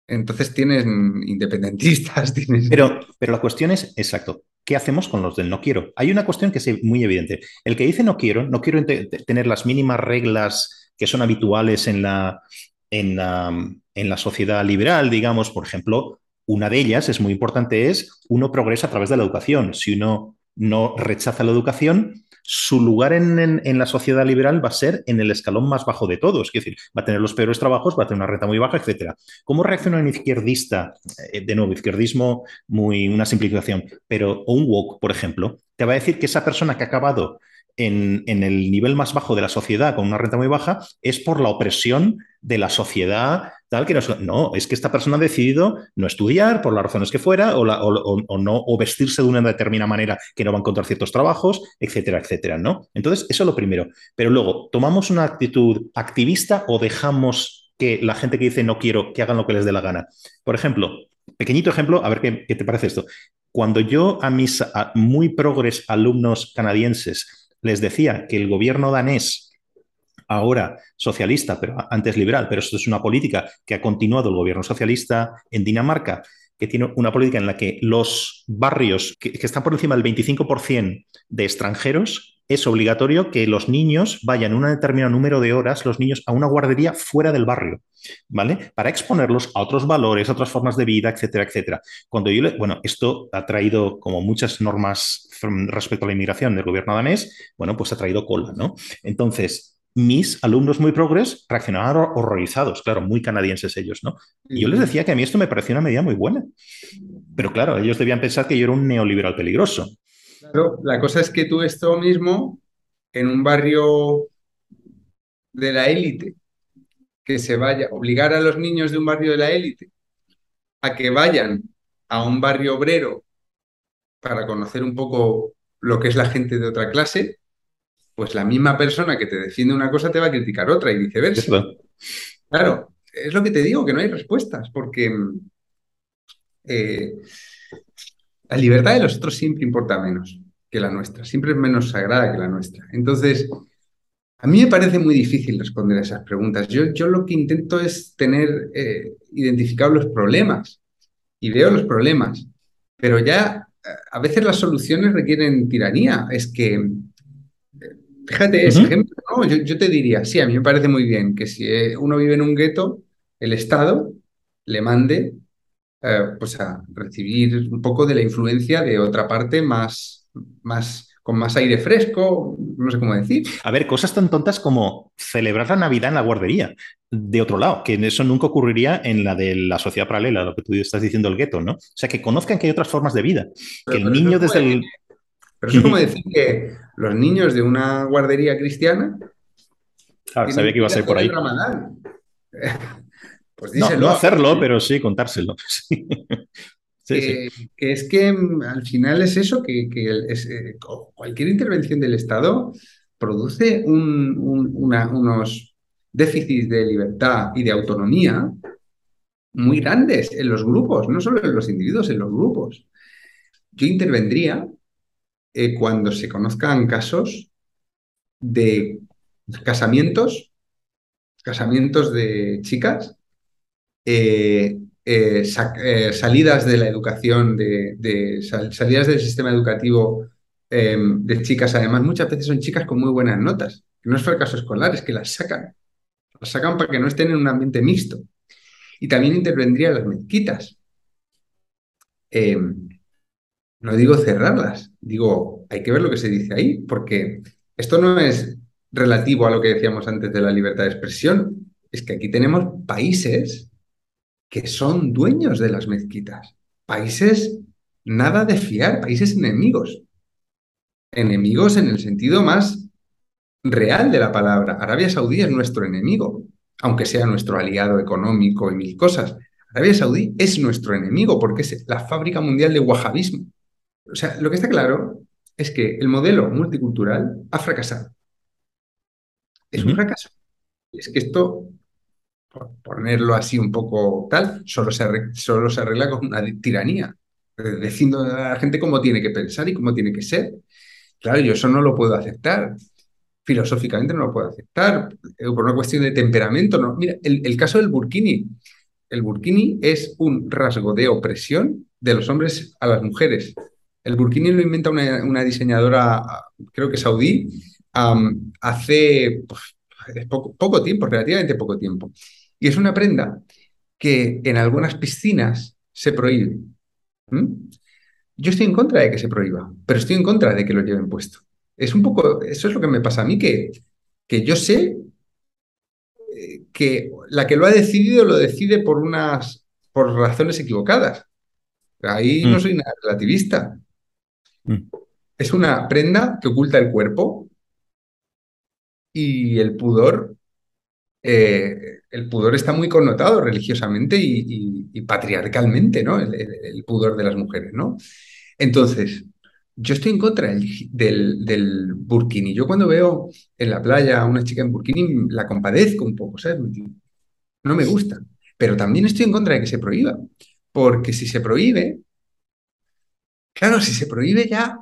Entonces tienes independentistas, *laughs* tienes... Pero, pero la cuestión es, exacto, ¿qué hacemos con los del no quiero? Hay una cuestión que es muy evidente. El que dice no quiero, no quiero tener las mínimas reglas que son habituales en la, en la, en la sociedad liberal, digamos, por ejemplo, una de ellas es muy importante, es uno progresa a través de la educación. Si uno no rechaza la educación, su lugar en, la sociedad liberal va a ser en el escalón más bajo de todos, es decir, va a tener los peores trabajos, va a tener una renta muy baja, etc. ¿Cómo reacciona un izquierdista? Eh, de nuevo, izquierdismo, muy una simplificación, pero un woke, por ejemplo, te va a decir que esa persona que ha acabado en, el nivel más bajo de la sociedad con una renta muy baja es por la opresión de la sociedad tal que no, no es que esta persona ha decidido no estudiar por las razones que fuera o, no o vestirse de una determinada manera que no va a encontrar ciertos trabajos, etcétera, etcétera, ¿no? Entonces, eso es lo primero. Pero luego, ¿tomamos una actitud activista o dejamos que la gente que dice no quiero que hagan lo que les dé la gana? Por ejemplo, pequeñito ejemplo, a ver qué te parece esto. Cuando yo a mis muy progres alumnos canadienses les decía que el gobierno danés, ahora socialista, pero antes liberal, pero esto es una política que ha continuado el gobierno socialista en Dinamarca, que tiene una política en la que los barrios que, están por encima del 25% de extranjeros es obligatorio que los niños vayan un determinado número de horas, los niños, a una guardería fuera del barrio, ¿vale? Para exponerlos a otros valores, a otras formas de vida, etcétera, etcétera. Cuando yo bueno, esto ha traído como muchas normas respecto a la inmigración del gobierno danés, bueno, pues ha traído cola, ¿no? Entonces, mis alumnos muy progres reaccionaron horrorizados, claro, muy canadienses ellos, ¿no? Y yo les decía que a mí esto me parecía una medida muy buena. Pero claro, ellos debían pensar que yo era un neoliberal peligroso la cosa es que tú esto mismo en un barrio de la élite, que se vaya, obligar a los niños de un barrio de la élite a que vayan a un barrio obrero para conocer un poco lo que es la gente de otra clase, pues la misma persona que te defiende una cosa te va a criticar otra y viceversa. Claro, es lo que te digo, que no hay respuestas, porque eh, la libertad de los otros siempre importa menos que la nuestra, siempre es menos sagrada que la nuestra. Entonces, a mí me parece muy difícil responder a esas preguntas. Yo, yo lo que intento es tener eh, identificados los problemas y veo los problemas, pero ya eh, a veces las soluciones requieren tiranía. Es que, eh, fíjate, ese ejemplo, yo, yo, te diría, sí, a mí me parece muy bien que si uno vive en un gueto, el Estado le mande eh, pues a recibir un poco de la influencia de otra parte más, más, con más aire fresco, no sé cómo decir. A ver, cosas tan tontas como celebrar la Navidad en la guardería, de otro lado, que eso nunca ocurriría en la de la sociedad paralela, lo que tú estás diciendo el gueto, ¿no? O sea, que conozcan que hay otras formas de vida, que el niño desde el... Pero eso es como *laughs* decir que los niños de una guardería cristiana... Claro, sabía que iba a ser por ahí. Pues No, hacerlo, pero sí contárselo. *laughs* que, es que mm, al final es eso, que, eh, cualquier intervención del Estado produce unos déficits de libertad y de autonomía muy grandes en los grupos, no solo en los individuos, en los grupos. Yo intervendría eh, cuando se conozcan casos de casamientos, casamientos de chicas eh, eh, eh, salidas de la educación, de, salidas del sistema educativo em, de chicas, además muchas veces son chicas con muy buenas notas, no es fracaso escolar, es que las sacan, las sacan para que no estén en un ambiente mixto. Y también intervendría las mezquitas. Em, no digo cerrarlas, digo, hay que ver lo que se dice ahí, porque esto no es relativo a lo que decíamos antes de la libertad de expresión, es que aquí tenemos países que son dueños de las mezquitas. Países nada de fiar, países enemigos. Enemigos en el sentido más real de la palabra. Arabia Saudí es nuestro enemigo, aunque sea nuestro aliado económico y mil cosas. Arabia Saudí es nuestro enemigo porque es la fábrica mundial de wahabismo. O sea, lo que está claro es que el modelo multicultural ha fracasado. Es un fracaso. Es que esto ponerlo así un poco tal, solo se, arregla, solo se arregla con una tiranía, diciendo a la gente cómo tiene que pensar y cómo tiene que ser. Claro, yo eso no lo puedo aceptar. Filosóficamente no lo puedo aceptar. Eh, por una cuestión de temperamento. No. Mira, el, caso del burkini. El burkini es un rasgo de opresión de los hombres a las mujeres. El burkini lo inventa una, diseñadora, creo que saudí, hace pues, poco, poco, tiempo, relativamente poco tiempo. Y es una prenda que en algunas piscinas se prohíbe. Yo estoy en contra de que se prohíba, pero estoy en contra de que lo lleven puesto. Es un poco, eso es lo que me pasa a mí, que, que yo sé eh, que la que lo ha decidido lo decide por unas por razones equivocadas. Ahí no mm. soy nada relativista. Mm. Es una prenda que oculta el cuerpo y el pudor. Eh, el pudor está muy connotado religiosamente y, patriarcalmente, ¿no? El, pudor de las mujeres, ¿no? Entonces, yo estoy en contra del, del, burkini. Yo cuando veo en la playa a una chica en burkini la compadezco un poco, ¿sabes? No me gusta. Pero también estoy en contra de que se prohíba. Porque si se prohíbe, claro, si se prohíbe ya,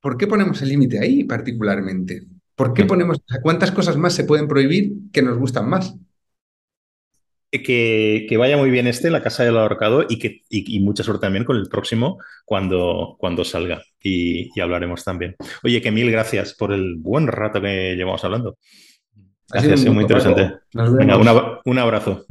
¿por qué ponemos el límite ahí particularmente? ¿Por qué ponemos, cuántas cosas más se pueden prohibir que nos gustan más? Que, vaya muy bien este, La Casa del Ahorcado, y, que, mucha suerte también con el próximo cuando, cuando salga. Y, hablaremos también. Oye, que mil gracias por el buen rato que llevamos hablando. Gracias, ha sido muy interesante. un abrazo.